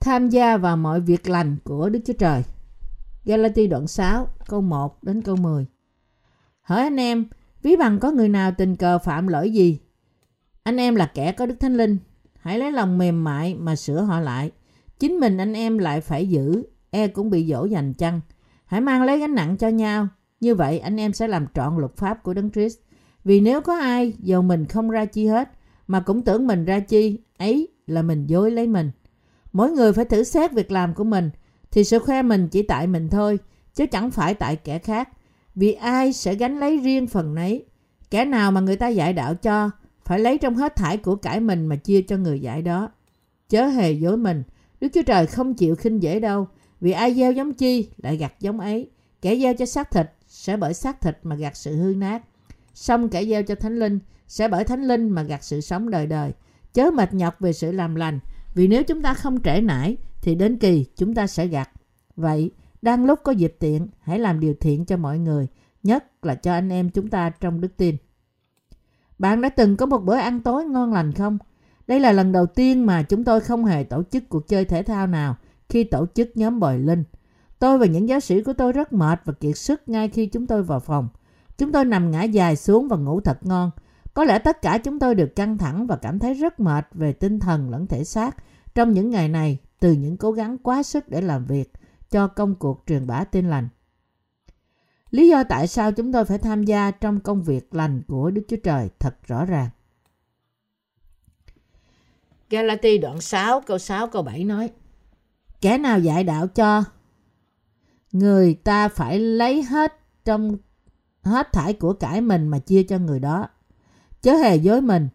tham gia vào mọi việc lành của Đức Chúa Trời. Galati đoạn 6, câu 1 đến câu 10. Hỡi anh em, ví bằng có người nào tình cờ phạm lỗi gì? Anh em là kẻ có Đức Thánh Linh, hãy lấy lòng mềm mại mà sửa họ lại. Chính mình anh em lại phải giữ, e cũng bị dỗ dành chăng. Hãy mang lấy gánh nặng cho nhau, như vậy anh em sẽ làm trọn luật pháp của Đấng Christ. Vì nếu có ai dầu mình không ra chi hết, mà cũng tưởng mình ra chi, ấy là mình dối lấy mình. Mỗi người phải thử xét việc làm của mình, thì sự khoe mình chỉ tại mình thôi, chứ chẳng phải tại kẻ khác. Vì ai sẽ gánh lấy riêng phần nấy. Kẻ nào mà người ta dạy đạo cho, phải lấy trong hết thải của cải mình mà chia cho người dạy đó. Chớ hề dối mình, Đức Chúa Trời không chịu khinh dễ đâu, vì ai gieo giống chi lại gặt giống ấy. Kẻ gieo cho xác thịt sẽ bởi xác thịt mà gặt sự hư nát. Xong kẻ gieo cho thánh linh sẽ bởi thánh linh mà gặt sự sống đời đời. Chớ mệt nhọc về sự làm lành, vì nếu chúng ta không trễ nải thì đến kỳ chúng ta sẽ gặt. Vậy, đang lúc có dịp tiện, hãy làm điều thiện cho mọi người, nhất là cho anh em chúng ta trong đức tin. Bạn đã từng có một bữa ăn tối ngon lành không? Đây là lần đầu tiên mà chúng tôi không hề tổ chức cuộc chơi thể thao nào khi tổ chức nhóm bồi linh. Tôi và những giáo sĩ của tôi rất mệt và kiệt sức ngay khi chúng tôi vào phòng. Chúng tôi nằm ngã dài xuống và ngủ thật ngon. Có lẽ tất cả chúng tôi đều căng thẳng và cảm thấy rất mệt về tinh thần lẫn thể xác trong những ngày này từ những cố gắng quá sức để làm việc cho công cuộc truyền bá tin lành. Lý do tại sao chúng tôi phải tham gia trong công việc lành của Đức Chúa Trời thật rõ ràng. Galati đoạn 6 câu 6 câu 7 nói Kẻ nào dạy đạo cho người ta phải lấy hết trong hết thải của cải mình mà chia cho người đó. Chớ hề dối mình,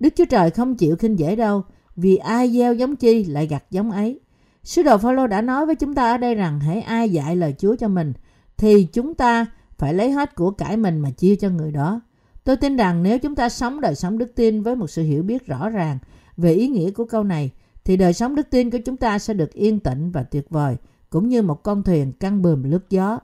Đức Chúa Trời không chịu khinh dễ đâu, vì ai gieo giống chi lại gặt giống ấy. Sứ đồ Phaolô đã nói với chúng ta ở đây rằng hãy ai dạy lời Chúa cho mình thì chúng ta phải lấy hết của cải mình mà chia cho người đó. Tôi tin rằng nếu chúng ta sống đời sống đức tin với một sự hiểu biết rõ ràng về ý nghĩa của câu này thì đời sống đức tin của chúng ta sẽ được yên tĩnh và tuyệt vời cũng như một con thuyền căng bườm lướt gió.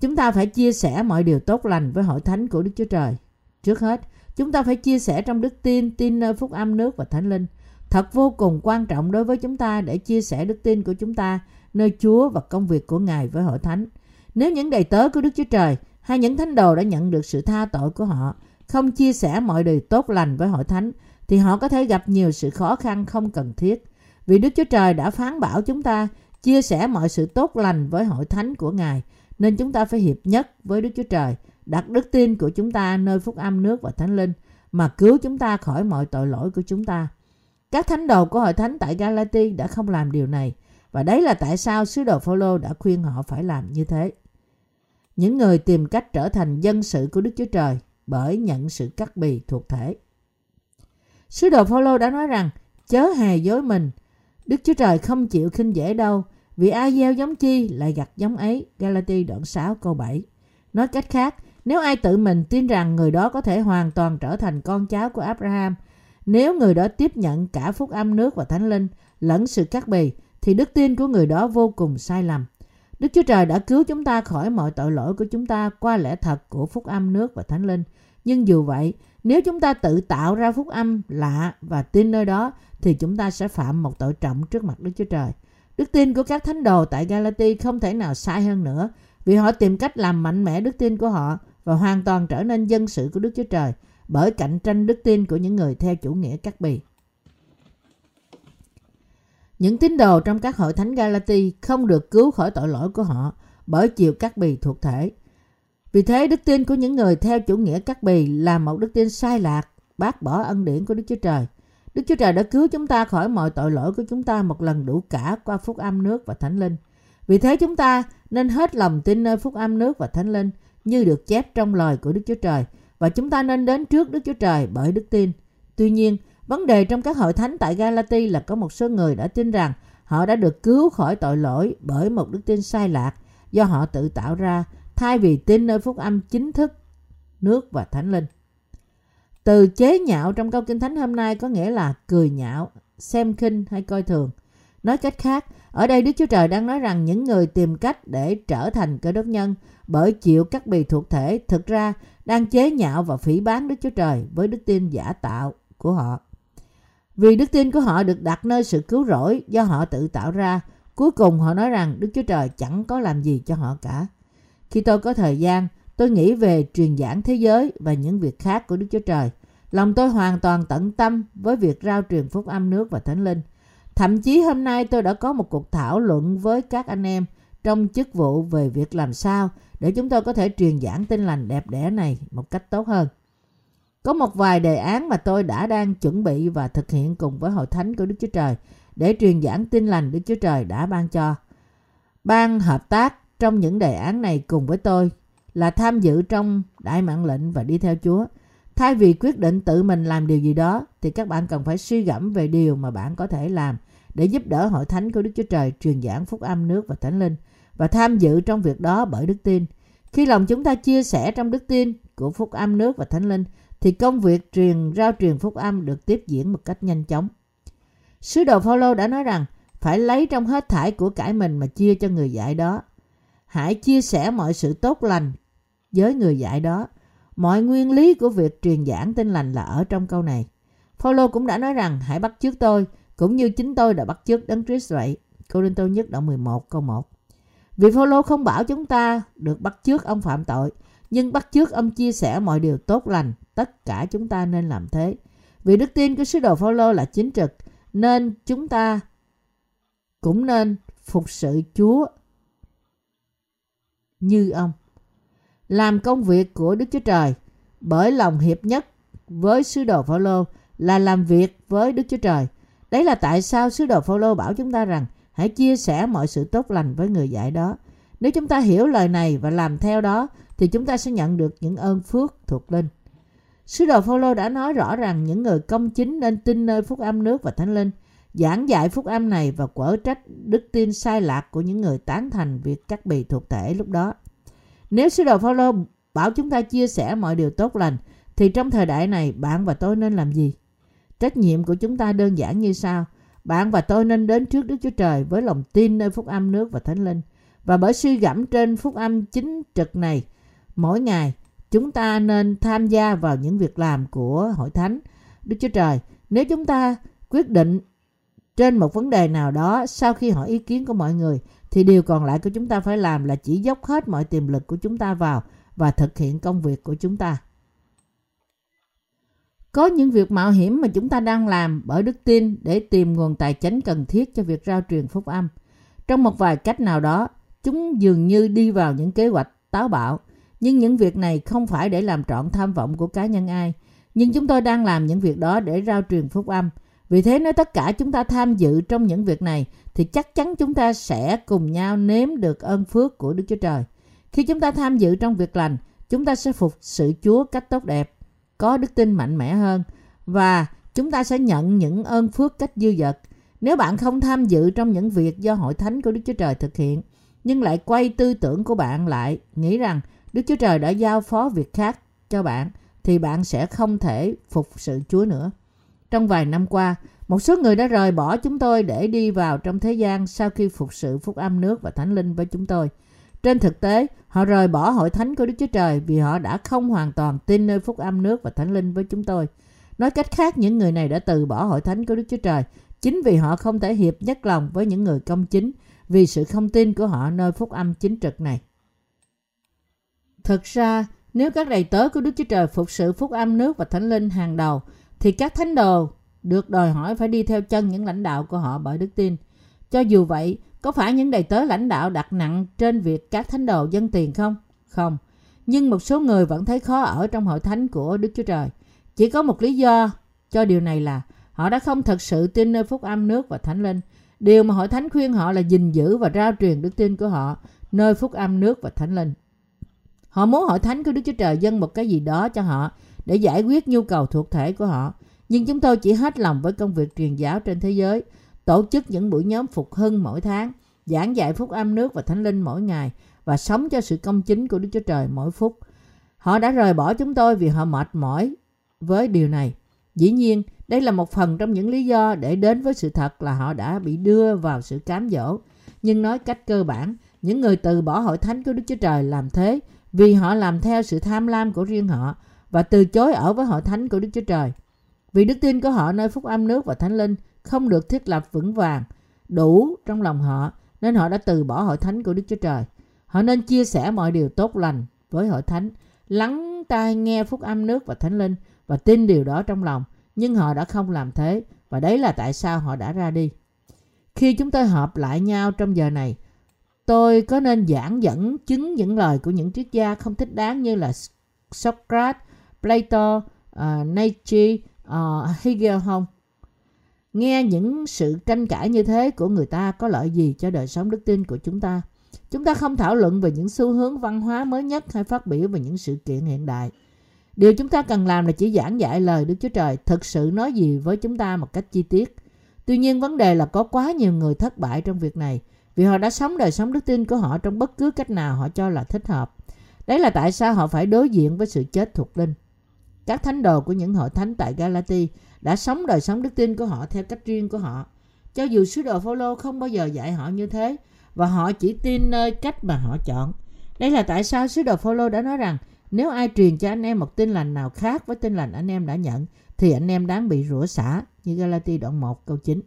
Chúng ta phải chia sẻ mọi điều tốt lành với hội thánh của Đức Chúa Trời. Trước hết, chúng ta phải chia sẻ trong đức tin, tin nơi phúc âm nước và thánh linh. Thật vô cùng quan trọng đối với chúng ta để chia sẻ đức tin của chúng ta nơi Chúa và công việc của Ngài với hội thánh. Nếu những đầy tớ của Đức Chúa Trời hay những thánh đồ đã nhận được sự tha tội của họ không chia sẻ mọi điều tốt lành với hội thánh thì họ có thể gặp nhiều sự khó khăn không cần thiết. Vì Đức Chúa Trời đã phán bảo chúng ta chia sẻ mọi sự tốt lành với hội thánh của Ngài nên chúng ta phải hiệp nhất với Đức Chúa Trời, đặt đức tin của chúng ta nơi phúc âm nước và thánh linh, mà cứu chúng ta khỏi mọi tội lỗi của chúng ta. Các thánh đồ của hội thánh tại Galati đã không làm điều này, và đấy là tại sao sứ đồ Phaolô đã khuyên họ phải làm như thế. Những người tìm cách trở thành dân sự của Đức Chúa Trời bởi nhận sự cắt bì thuộc thể. Sứ đồ Phaolô đã nói rằng, chớ hề dối mình. Đức Chúa Trời không chịu khinh dễ đâu vì ai gieo giống chi lại gặt giống ấy. Galati đoạn 6 câu 7. Nói cách khác, nếu ai tự mình tin rằng người đó có thể hoàn toàn trở thành con cháu của Abraham, nếu người đó tiếp nhận cả phúc âm nước và thánh linh lẫn sự cắt bì, thì đức tin của người đó vô cùng sai lầm. Đức Chúa Trời đã cứu chúng ta khỏi mọi tội lỗi của chúng ta qua lẽ thật của phúc âm nước và thánh linh. Nhưng dù vậy, nếu chúng ta tự tạo ra phúc âm lạ và tin nơi đó, thì chúng ta sẽ phạm một tội trọng trước mặt Đức Chúa Trời. Đức tin của các thánh đồ tại Galati không thể nào sai hơn nữa vì họ tìm cách làm mạnh mẽ đức tin của họ và hoàn toàn trở nên dân sự của Đức Chúa Trời bởi cạnh tranh đức tin của những người theo chủ nghĩa cắt bì. Những tín đồ trong các hội thánh Galati không được cứu khỏi tội lỗi của họ bởi chiều cắt bì thuộc thể. Vì thế đức tin của những người theo chủ nghĩa cắt bì là một đức tin sai lạc, bác bỏ ân điển của Đức Chúa Trời. Đức Chúa Trời đã cứu chúng ta khỏi mọi tội lỗi của chúng ta một lần đủ cả qua phúc âm nước và thánh linh. Vì thế chúng ta nên hết lòng tin nơi phúc âm nước và thánh linh như được chép trong lời của Đức Chúa Trời và chúng ta nên đến trước Đức Chúa Trời bởi đức tin. Tuy nhiên, vấn đề trong các hội thánh tại Galati là có một số người đã tin rằng họ đã được cứu khỏi tội lỗi bởi một đức tin sai lạc do họ tự tạo ra thay vì tin nơi phúc âm chính thức nước và thánh linh. Từ chế nhạo trong câu kinh thánh hôm nay có nghĩa là cười nhạo, xem khinh hay coi thường. Nói cách khác, ở đây Đức Chúa Trời đang nói rằng những người tìm cách để trở thành cơ đốc nhân bởi chịu các bì thuộc thể thực ra đang chế nhạo và phỉ bán Đức Chúa Trời với đức tin giả tạo của họ. Vì đức tin của họ được đặt nơi sự cứu rỗi do họ tự tạo ra, cuối cùng họ nói rằng Đức Chúa Trời chẳng có làm gì cho họ cả. Khi tôi có thời gian, tôi nghĩ về truyền giảng thế giới và những việc khác của Đức Chúa Trời. Lòng tôi hoàn toàn tận tâm với việc rao truyền phúc âm nước và thánh linh. Thậm chí hôm nay tôi đã có một cuộc thảo luận với các anh em trong chức vụ về việc làm sao để chúng tôi có thể truyền giảng tin lành đẹp đẽ này một cách tốt hơn. Có một vài đề án mà tôi đã đang chuẩn bị và thực hiện cùng với hội thánh của Đức Chúa Trời để truyền giảng tin lành Đức Chúa Trời đã ban cho. Ban hợp tác trong những đề án này cùng với tôi là tham dự trong đại mạng lệnh và đi theo Chúa. Thay vì quyết định tự mình làm điều gì đó, thì các bạn cần phải suy gẫm về điều mà bạn có thể làm để giúp đỡ hội thánh của Đức Chúa Trời truyền giảng phúc âm nước và thánh linh và tham dự trong việc đó bởi đức tin. Khi lòng chúng ta chia sẻ trong đức tin của phúc âm nước và thánh linh, thì công việc truyền, rao truyền phúc âm được tiếp diễn một cách nhanh chóng. Sứ đồ Phaolô đã nói rằng, phải lấy trong hết thải của cải mình mà chia cho người dạy đó. Hãy chia sẻ mọi sự tốt lành với người dạy đó. Mọi nguyên lý của việc truyền giảng tin lành là ở trong câu này. Phaolô cũng đã nói rằng hãy bắt chước tôi cũng như chính tôi đã bắt chước Đấng Christ vậy. Cô Đinh Tô nhất đoạn 11 câu 1. Vì Phaolô không bảo chúng ta được bắt chước ông phạm tội, nhưng bắt chước ông chia sẻ mọi điều tốt lành, tất cả chúng ta nên làm thế. Vì đức tin của sứ đồ Phaolô là chính trực, nên chúng ta cũng nên phục sự Chúa như ông. Làm công việc của Đức Chúa Trời bởi lòng hiệp nhất với sứ đồ Phaolô là làm việc với Đức Chúa Trời. Đấy là tại sao sứ đồ Phaolô bảo chúng ta rằng hãy chia sẻ mọi sự tốt lành với người dạy đó. Nếu chúng ta hiểu lời này và làm theo đó thì chúng ta sẽ nhận được những ơn phước thuộc linh. Sứ đồ Phaolô đã nói rõ rằng những người công chính nên tin nơi phúc âm nước và thánh linh, giảng dạy phúc âm này và quở trách đức tin sai lạc của những người tán thành việc cắt bì thuộc thể lúc đó. Nếu sứ đồ Phaolô bảo chúng ta chia sẻ mọi điều tốt lành, thì trong thời đại này bạn và tôi nên làm gì? Trách nhiệm của chúng ta đơn giản như sau. Bạn và tôi nên đến trước Đức Chúa Trời với lòng tin nơi phúc âm nước và thánh linh. Và bởi suy gẫm trên phúc âm chính trực này, mỗi ngày chúng ta nên tham gia vào những việc làm của hội thánh Đức Chúa Trời. Nếu chúng ta quyết định trên một vấn đề nào đó sau khi hỏi ý kiến của mọi người thì điều còn lại của chúng ta phải làm là chỉ dốc hết mọi tiềm lực của chúng ta vào và thực hiện công việc của chúng ta. Có những việc mạo hiểm mà chúng ta đang làm bởi đức tin để tìm nguồn tài chính cần thiết cho việc rao truyền phúc âm. Trong một vài cách nào đó, chúng dường như đi vào những kế hoạch táo bạo nhưng những việc này không phải để làm trọn tham vọng của cá nhân ai. Nhưng chúng tôi đang làm những việc đó để rao truyền phúc âm. Vì thế nếu tất cả chúng ta tham dự trong những việc này thì chắc chắn chúng ta sẽ cùng nhau nếm được ơn phước của Đức Chúa Trời. Khi chúng ta tham dự trong việc lành, chúng ta sẽ phục sự Chúa cách tốt đẹp, có đức tin mạnh mẽ hơn và chúng ta sẽ nhận những ơn phước cách dư dật. Nếu bạn không tham dự trong những việc do hội thánh của Đức Chúa Trời thực hiện, nhưng lại quay tư tưởng của bạn lại, nghĩ rằng Đức Chúa Trời đã giao phó việc khác cho bạn thì bạn sẽ không thể phục sự Chúa nữa. Trong vài năm qua, một số người đã rời bỏ chúng tôi để đi vào trong thế gian sau khi phục sự phúc âm nước và thánh linh với chúng tôi. Trên thực tế, họ rời bỏ hội thánh của Đức Chúa Trời vì họ đã không hoàn toàn tin nơi phúc âm nước và thánh linh với chúng tôi. Nói cách khác, những người này đã từ bỏ hội thánh của Đức Chúa Trời chính vì họ không thể hiệp nhất lòng với những người công chính vì sự không tin của họ nơi phúc âm chính trực này. Thực ra, nếu các đầy tớ của Đức Chúa Trời phục sự phúc âm nước và thánh linh hàng đầu, thì các thánh đồ được đòi hỏi phải đi theo chân những lãnh đạo của họ bởi đức tin. Cho dù vậy, có phải những đầy tớ lãnh đạo đặt nặng trên việc các thánh đồ dân tiền không? Không. Nhưng một số người vẫn thấy khó ở trong hội thánh của Đức Chúa Trời. Chỉ có một lý do cho điều này là họ đã không thật sự tin nơi phúc âm nước và thánh linh. Điều mà hội thánh khuyên họ là gìn giữ và rao truyền đức tin của họ nơi phúc âm nước và thánh linh. Họ muốn hội thánh của Đức Chúa Trời dâng một cái gì đó cho họ để giải quyết nhu cầu thuộc thể của họ. Nhưng chúng tôi chỉ hết lòng với công việc truyền giáo trên thế giới, tổ chức những buổi nhóm phục hưng mỗi tháng, giảng dạy phúc âm nước và thánh linh mỗi ngày và sống cho sự công chính của Đức Chúa Trời mỗi phút. Họ đã rời bỏ chúng tôi vì họ mệt mỏi với điều này. Dĩ nhiên, đây là một phần trong những lý do để đến với sự thật là họ đã bị đưa vào sự cám dỗ. Nhưng nói cách cơ bản, những người từ bỏ hội thánh của Đức Chúa Trời làm thế vì họ làm theo sự tham lam của riêng họ và từ chối ở với hội thánh của Đức Chúa Trời. Vì đức tin của họ nơi phúc âm nước và thánh linh không được thiết lập vững vàng, đủ trong lòng họ, nên họ đã từ bỏ hội thánh của Đức Chúa Trời. Họ nên chia sẻ mọi điều tốt lành với hội thánh, lắng tai nghe phúc âm nước và thánh linh và tin điều đó trong lòng. Nhưng họ đã không làm thế và đấy là tại sao họ đã ra đi. Khi chúng tôi họp lại nhau trong giờ này, tôi có nên giảng dẫn chứng những lời của những triết gia không thích đáng như là Socrates, Plato, uh, Nietzsche, uh, Hegel không? Nghe những sự tranh cãi như thế của người ta có lợi gì cho đời sống đức tin của chúng ta? Chúng ta không thảo luận về những xu hướng văn hóa mới nhất hay phát biểu về những sự kiện hiện đại. Điều chúng ta cần làm là chỉ giảng dạy lời Đức Chúa Trời thực sự nói gì với chúng ta một cách chi tiết. Tuy nhiên vấn đề là có quá nhiều người thất bại trong việc này vì họ đã sống đời sống đức tin của họ trong bất cứ cách nào họ cho là thích hợp. Đấy là tại sao họ phải đối diện với sự chết thuộc linh. Các thánh đồ của những hội thánh tại Galati đã sống đời sống đức tin của họ theo cách riêng của họ. Cho dù sứ đồ Phaolô không bao giờ dạy họ như thế, và họ chỉ tin nơi cách mà họ chọn. Đây là tại sao sứ đồ Phaolô đã nói rằng, nếu ai truyền cho anh em một tin lành nào khác với tin lành anh em đã nhận, thì anh em đáng bị rủa xả, như Galati đoạn 1 câu 9.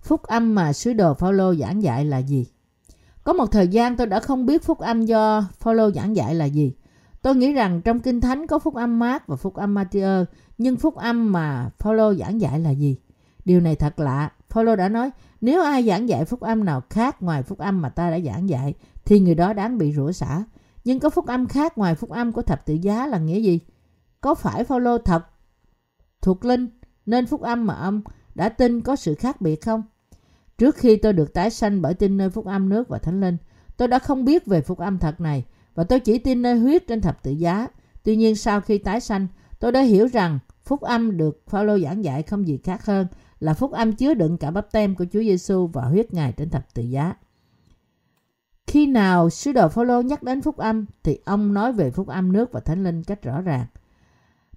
Phúc âm mà sứ đồ Phaolô giảng dạy là gì? Có một thời gian tôi đã không biết phúc âm do Phaolô giảng dạy là gì. Tôi nghĩ rằng trong Kinh Thánh có phúc âm Mark và phúc âm Matthew, nhưng phúc âm mà Phaolô giảng dạy là gì? Điều này thật lạ. Phaolô đã nói, nếu ai giảng dạy phúc âm nào khác ngoài phúc âm mà ta đã giảng dạy, thì người đó đáng bị rủa xả. Nhưng có phúc âm khác ngoài phúc âm của thập tự giá là nghĩa gì? Có phải Phaolô thật thuộc linh nên phúc âm mà ông đã tin có sự khác biệt không? Trước khi tôi được tái sanh bởi tin nơi phúc âm nước và thánh linh, tôi đã không biết về phúc âm thật này và tôi chỉ tin nơi huyết trên thập tự giá. Tuy nhiên sau khi tái sanh, tôi đã hiểu rằng phúc âm được Phaolô giảng dạy không gì khác hơn là phúc âm chứa đựng cả bắp tem của Chúa Giêsu và huyết Ngài trên thập tự giá. Khi nào sứ đồ Phaolô nhắc đến phúc âm thì ông nói về phúc âm nước và thánh linh cách rõ ràng.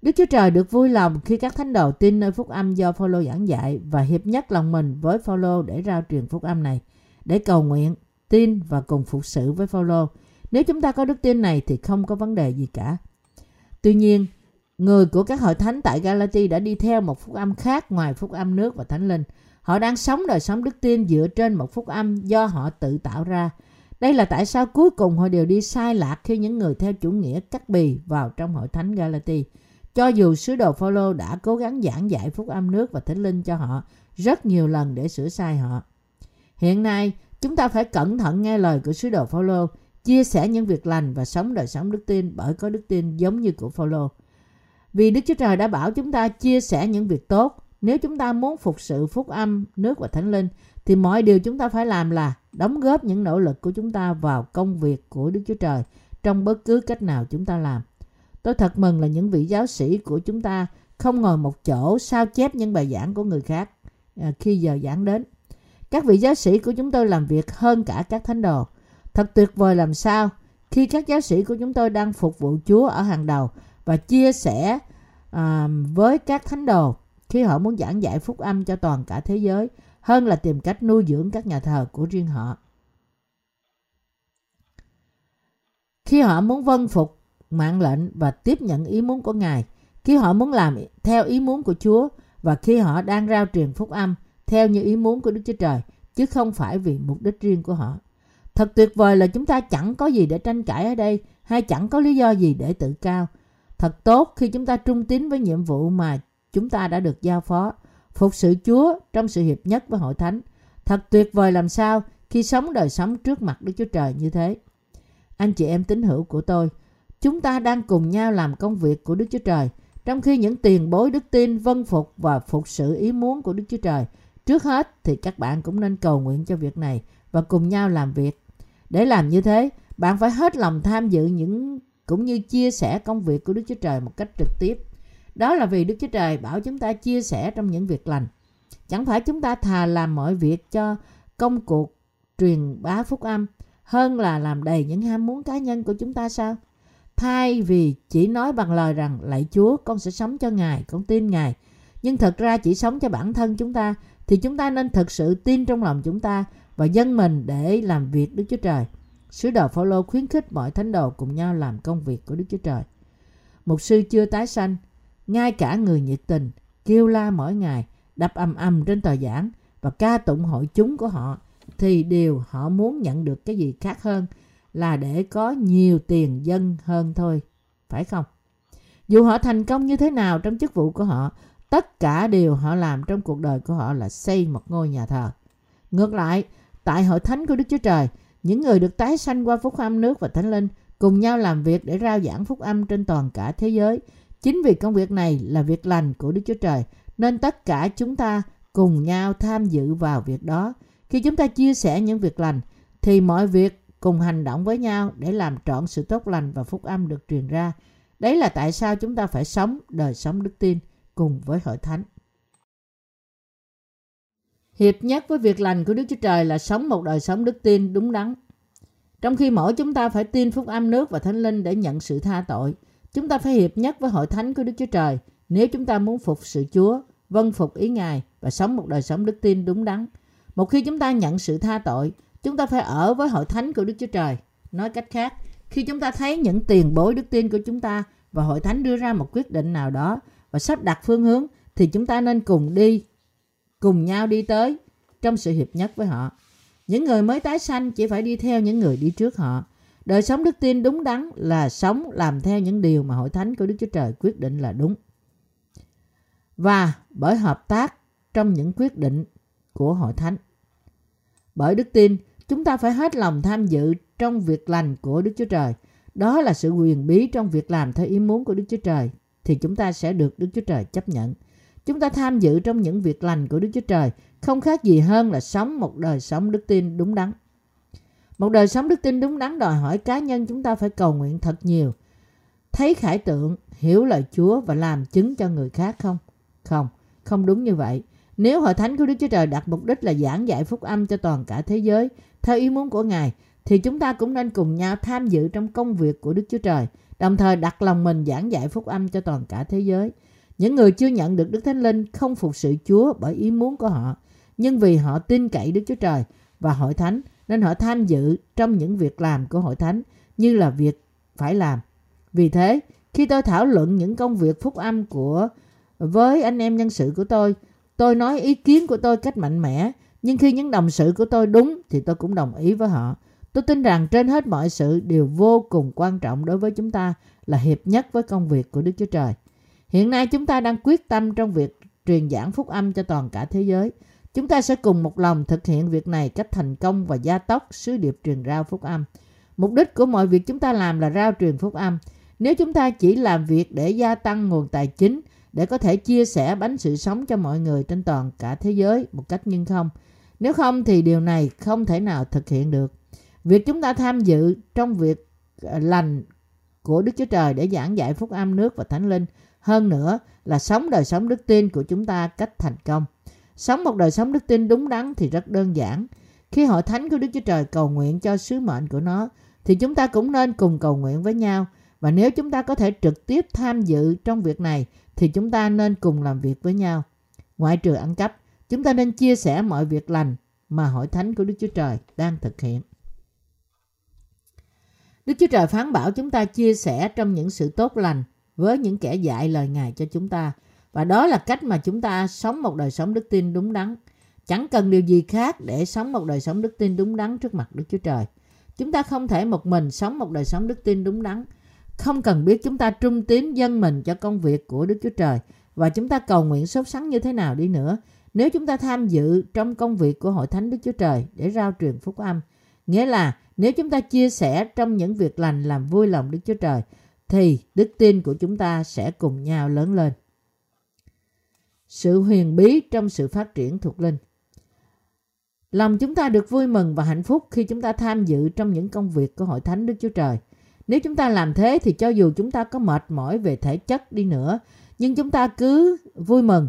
Đức Chúa Trời được vui lòng khi các thánh đồ tin nơi phúc âm do Phaolô giảng dạy và hiệp nhất lòng mình với Phaolô để rao truyền phúc âm này, để cầu nguyện, tin và cùng phục sự với Phaolô. Nếu chúng ta có đức tin này thì không có vấn đề gì cả. Tuy nhiên, người của các hội thánh tại Galati đã đi theo một phúc âm khác ngoài phúc âm nước và thánh linh. Họ đang sống đời sống đức tin dựa trên một phúc âm do họ tự tạo ra. Đây là tại sao cuối cùng họ đều đi sai lạc khi những người theo chủ nghĩa cắt bì vào trong hội thánh Galati. Cho dù sứ đồ Phaolô đã cố gắng giảng dạy phúc âm nước và thánh linh cho họ rất nhiều lần để sửa sai họ. Hiện nay, chúng ta phải cẩn thận nghe lời của sứ đồ Phaolô, chia sẻ những việc lành và sống đời sống đức tin bởi có đức tin giống như của Phaolô. Vì Đức Chúa Trời đã bảo chúng ta chia sẻ những việc tốt. Nếu chúng ta muốn phục sự phúc âm, nước và thánh linh, thì mọi điều chúng ta phải làm là đóng góp những nỗ lực của chúng ta vào công việc của Đức Chúa Trời trong bất cứ cách nào chúng ta làm. Tôi thật mừng là những vị giáo sĩ của chúng ta không ngồi một chỗ sao chép những bài giảng của người khác à, khi giờ giảng đến. Các vị giáo sĩ của chúng tôi làm việc hơn cả các thánh đồ. Thật tuyệt vời làm sao khi các giáo sĩ của chúng tôi đang phục vụ Chúa ở hàng đầu và chia sẻ à, với các thánh đồ khi họ muốn giảng dạy phúc âm cho toàn cả thế giới hơn là tìm cách nuôi dưỡng các nhà thờ của riêng họ. Khi họ muốn vâng phục mạng lệnh và tiếp nhận ý muốn của Ngài khi họ muốn làm theo ý muốn của Chúa và khi họ đang rao truyền phúc âm theo như ý muốn của Đức Chúa Trời chứ không phải vì mục đích riêng của họ. Thật tuyệt vời là chúng ta chẳng có gì để tranh cãi ở đây hay chẳng có lý do gì để tự cao. Thật tốt khi chúng ta trung tín với nhiệm vụ mà chúng ta đã được giao phó, phục sự Chúa trong sự hiệp nhất với hội thánh. Thật tuyệt vời làm sao khi sống đời sống trước mặt Đức Chúa Trời như thế. Anh chị em tín hữu của tôi, Chúng ta đang cùng nhau làm công việc của Đức Chúa Trời, trong khi những tiền bối đức tin vân phục và phục sự ý muốn của Đức Chúa Trời. Trước hết thì các bạn cũng nên cầu nguyện cho việc này và cùng nhau làm việc. Để làm như thế, bạn phải hết lòng tham dự những cũng như chia sẻ công việc của Đức Chúa Trời một cách trực tiếp. Đó là vì Đức Chúa Trời bảo chúng ta chia sẻ trong những việc lành. Chẳng phải chúng ta thà làm mọi việc cho công cuộc truyền bá phúc âm hơn là làm đầy những ham muốn cá nhân của chúng ta sao? Thay vì chỉ nói bằng lời rằng lạy Chúa con sẽ sống cho Ngài, con tin Ngài. Nhưng thật ra chỉ sống cho bản thân chúng ta thì chúng ta nên thực sự tin trong lòng chúng ta và dân mình để làm việc Đức Chúa Trời. Sứ đồ Phaolô khuyến khích mọi thánh đồ cùng nhau làm công việc của Đức Chúa Trời. Một sư chưa tái sanh, ngay cả người nhiệt tình, kêu la mỗi ngày, đập ầm ầm trên tờ giảng và ca tụng hội chúng của họ thì điều họ muốn nhận được cái gì khác hơn là để có nhiều tiền dân hơn thôi, phải không? Dù họ thành công như thế nào trong chức vụ của họ, tất cả điều họ làm trong cuộc đời của họ là xây một ngôi nhà thờ. Ngược lại, tại hội thánh của Đức Chúa Trời, những người được tái sanh qua phúc âm nước và thánh linh cùng nhau làm việc để rao giảng phúc âm trên toàn cả thế giới. Chính vì công việc này là việc lành của Đức Chúa Trời, nên tất cả chúng ta cùng nhau tham dự vào việc đó. Khi chúng ta chia sẻ những việc lành, thì mọi việc cùng hành động với nhau để làm trọn sự tốt lành và phúc âm được truyền ra. Đấy là tại sao chúng ta phải sống đời sống đức tin cùng với hội thánh. Hiệp nhất với việc lành của Đức Chúa Trời là sống một đời sống đức tin đúng đắn. Trong khi mỗi chúng ta phải tin phúc âm nước và thánh linh để nhận sự tha tội, chúng ta phải hiệp nhất với hội thánh của Đức Chúa Trời nếu chúng ta muốn phục sự Chúa, vâng phục ý Ngài và sống một đời sống đức tin đúng đắn. Một khi chúng ta nhận sự tha tội, chúng ta phải ở với hội thánh của Đức Chúa Trời. Nói cách khác, khi chúng ta thấy những tiền bối đức tin của chúng ta và hội thánh đưa ra một quyết định nào đó và sắp đặt phương hướng thì chúng ta nên cùng đi, cùng nhau đi tới trong sự hiệp nhất với họ. Những người mới tái sanh chỉ phải đi theo những người đi trước họ. Đời sống đức tin đúng đắn là sống làm theo những điều mà hội thánh của Đức Chúa Trời quyết định là đúng. Và bởi hợp tác trong những quyết định của hội thánh. Bởi đức tin, chúng ta phải hết lòng tham dự trong việc lành của Đức Chúa Trời. Đó là sự quyền bí trong việc làm theo ý muốn của Đức Chúa Trời thì chúng ta sẽ được Đức Chúa Trời chấp nhận. Chúng ta tham dự trong những việc lành của Đức Chúa Trời không khác gì hơn là sống một đời sống đức tin đúng đắn. Một đời sống đức tin đúng đắn đòi hỏi cá nhân chúng ta phải cầu nguyện thật nhiều. Thấy khải tượng, hiểu lời Chúa và làm chứng cho người khác không? Không, không đúng như vậy. Nếu hội thánh của Đức Chúa Trời đặt mục đích là giảng dạy phúc âm cho toàn cả thế giới theo ý muốn của Ngài, thì chúng ta cũng nên cùng nhau tham dự trong công việc của Đức Chúa Trời, đồng thời đặt lòng mình giảng dạy phúc âm cho toàn cả thế giới. Những người chưa nhận được Đức Thánh Linh không phục sự Chúa bởi ý muốn của họ, nhưng vì họ tin cậy Đức Chúa Trời và hội thánh nên họ tham dự trong những việc làm của hội thánh như là việc phải làm. Vì thế, khi tôi thảo luận những công việc phúc âm của với anh em nhân sự của tôi, tôi nói ý kiến của tôi cách mạnh mẽ, nhưng khi những đồng sự của tôi đúng thì tôi cũng đồng ý với họ. Tôi tin rằng trên hết mọi sự điều vô cùng quan trọng đối với chúng ta là hiệp nhất với công việc của Đức Chúa Trời. Hiện nay chúng ta đang quyết tâm trong việc truyền giảng phúc âm cho toàn cả thế giới. Chúng ta sẽ cùng một lòng thực hiện việc này cách thành công và gia tốc sứ điệp truyền rao phúc âm. Mục đích của mọi việc chúng ta làm là rao truyền phúc âm. Nếu chúng ta chỉ làm việc để gia tăng nguồn tài chính, để có thể chia sẻ bánh sự sống cho mọi người trên toàn cả thế giới một cách nhân không. Nếu không thì điều này không thể nào thực hiện được. Việc chúng ta tham dự trong việc ờ, lành của Đức Chúa Trời để giảng dạy phúc âm nước và thánh linh hơn nữa là sống đời sống đức tin của chúng ta cách thành công. Sống một đời sống đức tin đúng đắn thì rất đơn giản. Khi hội thánh của Đức Chúa Trời cầu nguyện cho sứ mệnh của nó, thì chúng ta cũng nên cùng cầu nguyện với nhau. Và nếu chúng ta có thể trực tiếp tham dự trong việc này, thì chúng ta nên cùng làm việc với nhau. Ngoại trừ ăn cắp, chúng ta nên chia sẻ mọi việc lành mà hội thánh của Đức Chúa Trời đang thực hiện. Đức Chúa Trời phán bảo chúng ta chia sẻ trong những sự tốt lành với những kẻ dạy lời Ngài cho chúng ta. Và đó là cách mà chúng ta sống một đời sống đức tin đúng đắn. Chẳng cần điều gì khác để sống một đời sống đức tin đúng đắn trước mặt Đức Chúa Trời. Chúng ta không thể một mình sống một đời sống đức tin đúng đắn. Không cần biết chúng ta trung tín dân mình cho công việc của Đức Chúa Trời và chúng ta cầu nguyện sốt sắng như thế nào đi nữa. Nếu chúng ta tham dự trong công việc của Hội Thánh Đức Chúa Trời để rao truyền phúc âm, nghĩa là nếu chúng ta chia sẻ trong những việc lành làm vui lòng Đức Chúa Trời, thì đức tin của chúng ta sẽ cùng nhau lớn lên. Sự huyền bí trong sự phát triển thuộc linh Lòng chúng ta được vui mừng và hạnh phúc khi chúng ta tham dự trong những công việc của Hội Thánh Đức Chúa Trời. Nếu chúng ta làm thế thì cho dù chúng ta có mệt mỏi về thể chất đi nữa, nhưng chúng ta cứ vui mừng.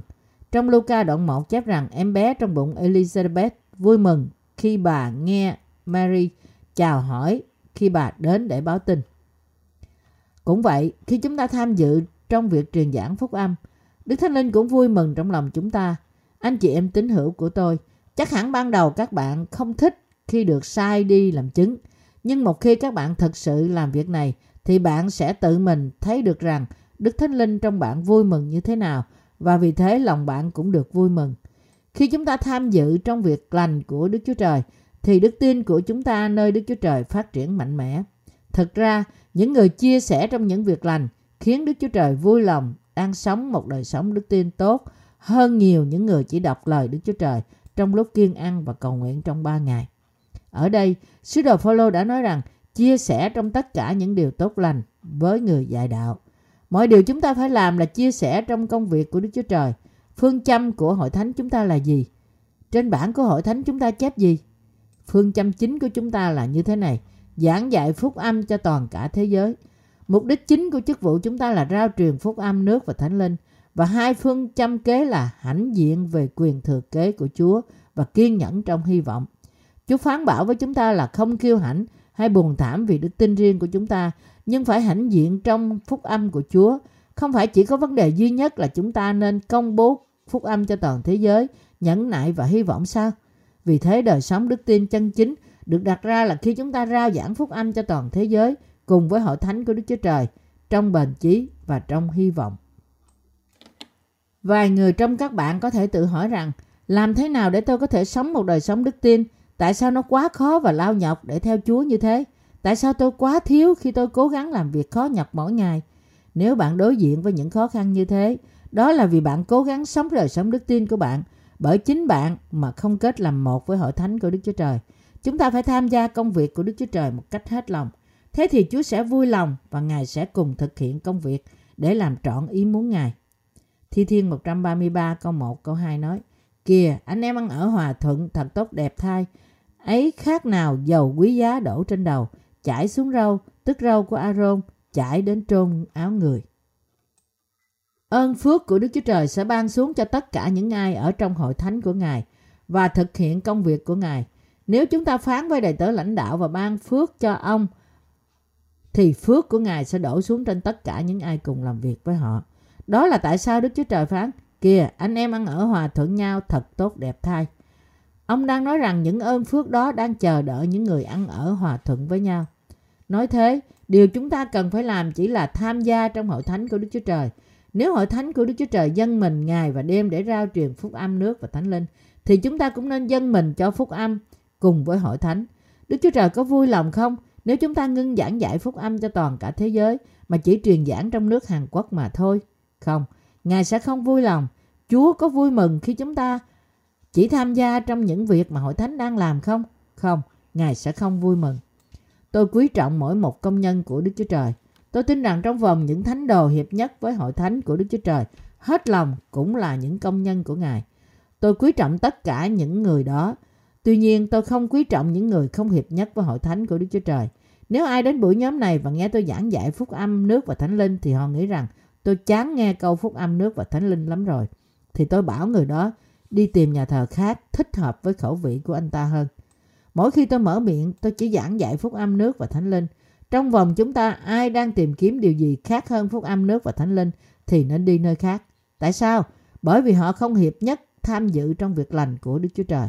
Trong Luca đoạn 1 chép rằng em bé trong bụng Elizabeth vui mừng khi bà nghe Mary chào hỏi khi bà đến để báo tin. Cũng vậy, khi chúng ta tham dự trong việc truyền giảng phúc âm, Đức Thánh Linh cũng vui mừng trong lòng chúng ta. Anh chị em tín hữu của tôi, chắc hẳn ban đầu các bạn không thích khi được sai đi làm chứng. Nhưng một khi các bạn thật sự làm việc này, thì bạn sẽ tự mình thấy được rằng Đức Thánh Linh trong bạn vui mừng như thế nào và vì thế lòng bạn cũng được vui mừng. Khi chúng ta tham dự trong việc lành của Đức Chúa Trời thì đức tin của chúng ta nơi Đức Chúa Trời phát triển mạnh mẽ. Thực ra, những người chia sẻ trong những việc lành khiến Đức Chúa Trời vui lòng đang sống một đời sống đức tin tốt hơn nhiều những người chỉ đọc lời Đức Chúa Trời trong lúc kiên ăn và cầu nguyện trong ba ngày. Ở đây, sứ đồ Phaolô đã nói rằng chia sẻ trong tất cả những điều tốt lành với người dạy đạo. Mọi điều chúng ta phải làm là chia sẻ trong công việc của Đức Chúa Trời. Phương châm của hội thánh chúng ta là gì? Trên bảng của hội thánh chúng ta chép gì? Phương châm chính của chúng ta là như thế này. Giảng dạy phúc âm cho toàn cả thế giới. Mục đích chính của chức vụ chúng ta là rao truyền phúc âm nước và thánh linh. Và hai phương châm kế là hãnh diện về quyền thừa kế của Chúa và kiên nhẫn trong hy vọng. Chúa phán bảo với chúng ta là không kiêu hãnh hay buồn thảm vì đức tin riêng của chúng ta, nhưng phải hãnh diện trong phúc âm của Chúa. Không phải chỉ có vấn đề duy nhất là chúng ta nên công bố phúc âm cho toàn thế giới, nhẫn nại và hy vọng sao? Vì thế đời sống đức tin chân chính được đặt ra là khi chúng ta rao giảng phúc âm cho toàn thế giới cùng với hội thánh của Đức Chúa Trời trong bền chí và trong hy vọng. Vài người trong các bạn có thể tự hỏi rằng làm thế nào để tôi có thể sống một đời sống đức tin? Tại sao nó quá khó và lao nhọc để theo Chúa như thế? Tại sao tôi quá thiếu khi tôi cố gắng làm việc khó nhọc mỗi ngày? Nếu bạn đối diện với những khó khăn như thế, đó là vì bạn cố gắng sống đời sống đức tin của bạn bởi chính bạn mà không kết làm một với hội thánh của Đức Chúa Trời. Chúng ta phải tham gia công việc của Đức Chúa Trời một cách hết lòng. Thế thì Chúa sẽ vui lòng và Ngài sẽ cùng thực hiện công việc để làm trọn ý muốn Ngài. Thi Thiên 133 câu 1 câu 2 nói, Kìa, anh em ăn ở hòa thuận thật tốt đẹp thai Ấy khác nào dầu quý giá đổ trên đầu, Chảy xuống râu, tức râu của Aaron Chảy đến trôn áo người Ơn phước của Đức Chúa Trời sẽ ban xuống cho tất cả những ai ở trong hội thánh của Ngài và thực hiện công việc của Ngài. Nếu chúng ta phán với đầy tớ lãnh đạo và ban phước cho ông, thì phước của Ngài sẽ đổ xuống trên tất cả những ai cùng làm việc với họ. Đó là tại sao Đức Chúa Trời phán, kìa anh em ăn ở hòa thuận nhau thật tốt đẹp thay. Ông đang nói rằng những ơn phước đó đang chờ đợi những người ăn ở hòa thuận với nhau. Nói thế, điều chúng ta cần phải làm chỉ là tham gia trong hội thánh của Đức Chúa Trời – nếu hội thánh của Đức Chúa Trời dân mình ngày và đêm để rao truyền phúc âm nước và thánh linh, thì chúng ta cũng nên dân mình cho phúc âm cùng với hội thánh. Đức Chúa Trời có vui lòng không nếu chúng ta ngưng giảng dạy phúc âm cho toàn cả thế giới mà chỉ truyền giảng trong nước Hàn Quốc mà thôi? Không, Ngài sẽ không vui lòng. Chúa có vui mừng khi chúng ta chỉ tham gia trong những việc mà hội thánh đang làm không? Không, Ngài sẽ không vui mừng. Tôi quý trọng mỗi một công nhân của Đức Chúa Trời. Tôi tin rằng trong vòng những thánh đồ hiệp nhất với hội thánh của Đức Chúa Trời, hết lòng cũng là những công nhân của Ngài. Tôi quý trọng tất cả những người đó. Tuy nhiên, tôi không quý trọng những người không hiệp nhất với hội thánh của Đức Chúa Trời. Nếu ai đến buổi nhóm này và nghe tôi giảng dạy phúc âm, nước và thánh linh thì họ nghĩ rằng tôi chán nghe câu phúc âm, nước và thánh linh lắm rồi. Thì tôi bảo người đó, đi tìm nhà thờ khác, thích hợp với khẩu vị của anh ta hơn. Mỗi khi tôi mở miệng, tôi chỉ giảng dạy phúc âm, nước và thánh linh trong vòng chúng ta, ai đang tìm kiếm điều gì khác hơn phúc âm, nước và thánh linh thì nên đi nơi khác. Tại sao? Bởi vì họ không hiệp nhất tham dự trong việc lành của Đức Chúa Trời.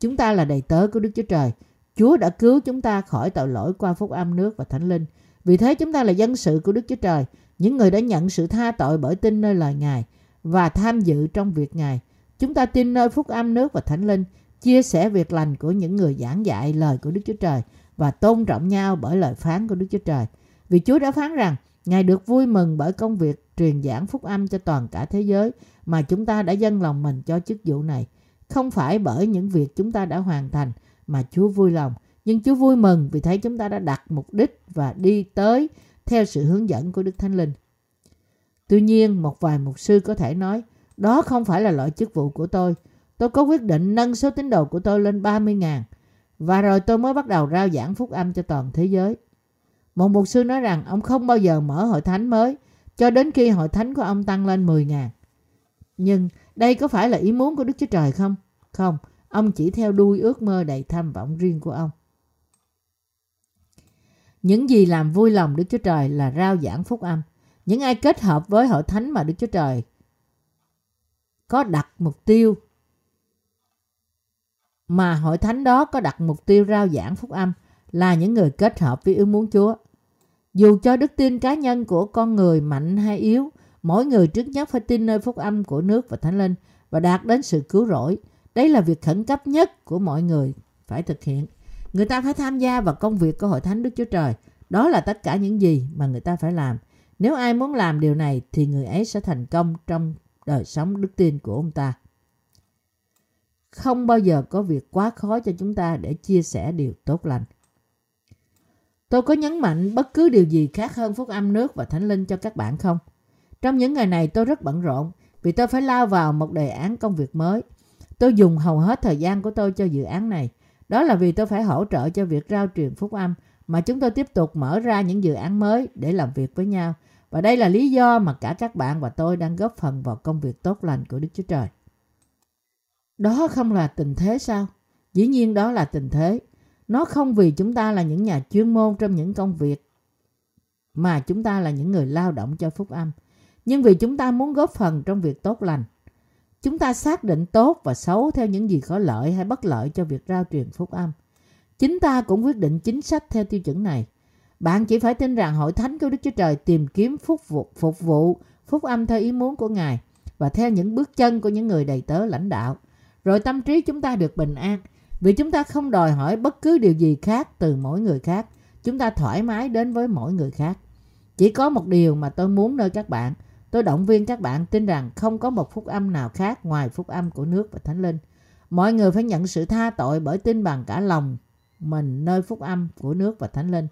Chúng ta là đầy tớ của Đức Chúa Trời. Chúa đã cứu chúng ta khỏi tội lỗi qua phúc âm nước và thánh linh. Vì thế chúng ta là dân sự của Đức Chúa Trời, những người đã nhận sự tha tội bởi tin nơi lời Ngài và tham dự trong việc Ngài. Chúng ta tin nơi phúc âm nước và thánh linh, chia sẻ việc lành của những người giảng dạy lời của Đức Chúa Trời và tôn trọng nhau bởi lời phán của Đức Chúa Trời. Vì Chúa đã phán rằng Ngài được vui mừng bởi công việc truyền giảng phúc âm cho toàn cả thế giới mà chúng ta đã dâng lòng mình cho chức vụ này. Không phải bởi những việc chúng ta đã hoàn thành mà Chúa vui lòng, nhưng Chúa vui mừng vì thấy chúng ta đã đặt mục đích và đi tới theo sự hướng dẫn của Đức Thánh Linh. Tuy nhiên, một vài mục sư có thể nói, đó không phải là loại chức vụ của tôi. Tôi có quyết định nâng số tín đồ của tôi lên 30.000 và rồi tôi mới bắt đầu rao giảng phúc âm cho toàn thế giới. Một mục sư nói rằng ông không bao giờ mở hội thánh mới cho đến khi hội thánh của ông tăng lên 10.000. Nhưng đây có phải là ý muốn của Đức Chúa Trời không? Không, ông chỉ theo đuôi ước mơ đầy tham vọng riêng của ông. Những gì làm vui lòng Đức Chúa Trời là rao giảng phúc âm. Những ai kết hợp với hội thánh mà Đức Chúa Trời có đặt mục tiêu mà hội thánh đó có đặt mục tiêu rao giảng phúc âm là những người kết hợp với ước muốn Chúa. Dù cho đức tin cá nhân của con người mạnh hay yếu, mỗi người trước nhất phải tin nơi phúc âm của nước và thánh linh và đạt đến sự cứu rỗi. Đấy là việc khẩn cấp nhất của mọi người phải thực hiện. Người ta phải tham gia vào công việc của Hội Thánh Đức Chúa Trời. Đó là tất cả những gì mà người ta phải làm. Nếu ai muốn làm điều này thì người ấy sẽ thành công trong đời sống đức tin của ông ta. Không bao giờ có việc quá khó cho chúng ta để chia sẻ điều tốt lành. Tôi có nhấn mạnh bất cứ điều gì khác hơn phúc âm nước và thánh linh cho các bạn không? Trong những ngày này tôi rất bận rộn vì tôi phải lao vào một đề án công việc mới. Tôi dùng hầu hết thời gian của tôi cho dự án này. Đó là vì tôi phải hỗ trợ cho việc rao truyền phúc âm mà chúng tôi tiếp tục mở ra những dự án mới để làm việc với nhau. Và đây là lý do mà cả các bạn và tôi đang góp phần vào công việc tốt lành của Đức Chúa Trời. Đó không là tình thế sao? Dĩ nhiên đó là tình thế. Nó không vì chúng ta là những nhà chuyên môn trong những công việc mà chúng ta là những người lao động cho phúc âm. Nhưng vì chúng ta muốn góp phần trong việc tốt lành. Chúng ta xác định tốt và xấu theo những gì có lợi hay bất lợi cho việc rao truyền phúc âm. Chính ta cũng quyết định chính sách theo tiêu chuẩn này. Bạn chỉ phải tin rằng hội thánh của Đức Chúa Trời tìm kiếm phúc vụ, phục vụ phúc âm theo ý muốn của Ngài và theo những bước chân của những người đầy tớ lãnh đạo. Rồi tâm trí chúng ta được bình an vì chúng ta không đòi hỏi bất cứ điều gì khác từ mỗi người khác. Chúng ta thoải mái đến với mỗi người khác. Chỉ có một điều mà tôi muốn nơi các bạn. Tôi động viên các bạn tin rằng không có một phúc âm nào khác ngoài phúc âm của nước và thánh linh. Mọi người phải nhận sự tha tội bởi tin bằng cả lòng mình nơi phúc âm của nước và thánh linh.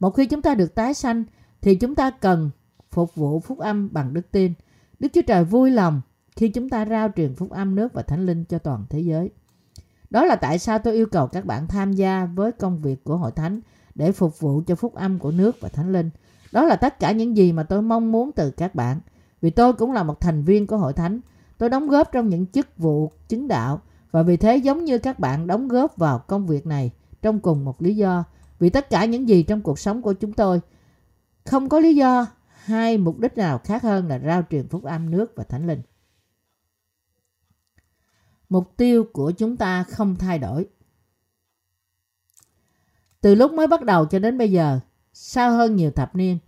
Một khi chúng ta được tái sanh, thì chúng ta cần phục vụ phúc âm bằng đức tin. Đức Chúa Trời vui lòng khi chúng ta rao truyền phúc âm nước và thánh linh cho toàn thế giới. Đó là tại sao tôi yêu cầu các bạn tham gia với công việc của hội thánh để phục vụ cho phúc âm của nước và thánh linh. Đó là tất cả những gì mà tôi mong muốn từ các bạn. Vì tôi cũng là một thành viên của hội thánh. Tôi đóng góp trong những chức vụ chứng đạo và vì thế giống như các bạn đóng góp vào công việc này trong cùng một lý do. Vì tất cả những gì trong cuộc sống của chúng tôi không có lý do hay mục đích nào khác hơn là rao truyền phúc âm nước và thánh linh. Mục tiêu của chúng ta không thay đổi. Từ lúc mới bắt đầu cho đến bây giờ, sau hơn nhiều thập niên,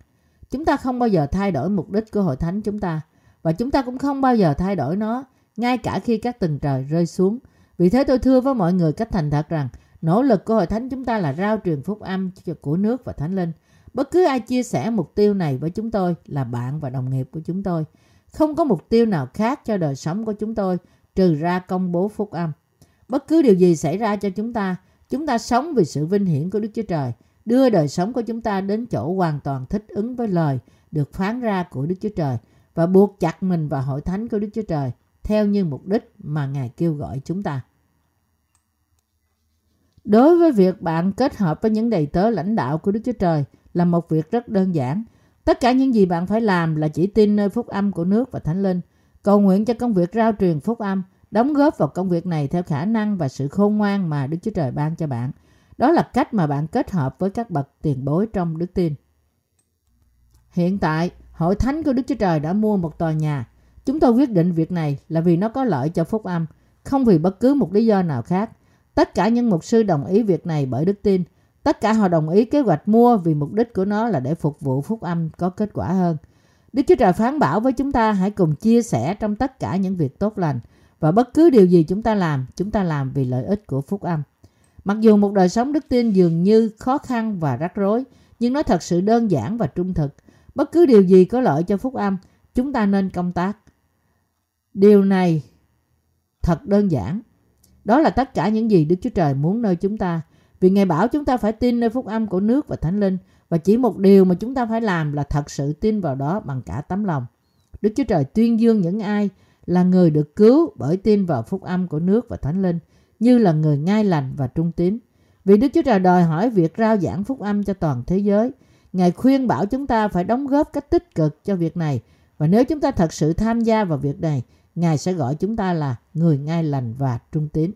chúng ta không bao giờ thay đổi mục đích của hội thánh chúng ta và chúng ta cũng không bao giờ thay đổi nó ngay cả khi các tầng trời rơi xuống. Vì thế tôi thưa với mọi người cách thành thật rằng nỗ lực của hội thánh chúng ta là rao truyền phúc âm của nước và thánh linh. Bất cứ ai chia sẻ mục tiêu này với chúng tôi là bạn và đồng nghiệp của chúng tôi. Không có mục tiêu nào khác cho đời sống của chúng tôi trừ ra công bố phúc âm. Bất cứ điều gì xảy ra cho chúng ta, chúng ta sống vì sự vinh hiển của Đức Chúa Trời, đưa đời sống của chúng ta đến chỗ hoàn toàn thích ứng với lời được phán ra của Đức Chúa Trời và buộc chặt mình vào hội thánh của Đức Chúa Trời theo như mục đích mà Ngài kêu gọi chúng ta. Đối với việc bạn kết hợp với những đầy tớ lãnh đạo của Đức Chúa Trời là một việc rất đơn giản. Tất cả những gì bạn phải làm là chỉ tin nơi phúc âm của nước và thánh linh Cầu nguyện cho công việc rao truyền phúc âm, đóng góp vào công việc này theo khả năng và sự khôn ngoan mà Đức Chúa Trời ban cho bạn. Đó là cách mà bạn kết hợp với các bậc tiền bối trong đức tin. Hiện tại, Hội Thánh của Đức Chúa Trời đã mua một tòa nhà. Chúng tôi quyết định việc này là vì nó có lợi cho phúc âm, không vì bất cứ một lý do nào khác. Tất cả những mục sư đồng ý việc này bởi đức tin. Tất cả họ đồng ý kế hoạch mua vì mục đích của nó là để phục vụ phúc âm có kết quả hơn. Đức Chúa Trời phán bảo với chúng ta hãy cùng chia sẻ trong tất cả những việc tốt lành và bất cứ điều gì chúng ta làm, chúng ta làm vì lợi ích của phúc âm. Mặc dù một đời sống đức tin dường như khó khăn và rắc rối, nhưng nó thật sự đơn giản và trung thực. Bất cứ điều gì có lợi cho phúc âm, chúng ta nên công tác. Điều này thật đơn giản. Đó là tất cả những gì Đức Chúa Trời muốn nơi chúng ta. Vì Ngài bảo chúng ta phải tin nơi phúc âm của nước và Thánh Linh và chỉ một điều mà chúng ta phải làm là thật sự tin vào đó bằng cả tấm lòng. Đức Chúa Trời tuyên dương những ai là người được cứu bởi tin vào phúc âm của nước và thánh linh, như là người ngai lành và trung tín. Vì Đức Chúa Trời đòi hỏi việc rao giảng phúc âm cho toàn thế giới. Ngài khuyên bảo chúng ta phải đóng góp cách tích cực cho việc này. Và nếu chúng ta thật sự tham gia vào việc này, Ngài sẽ gọi chúng ta là người ngai lành và trung tín.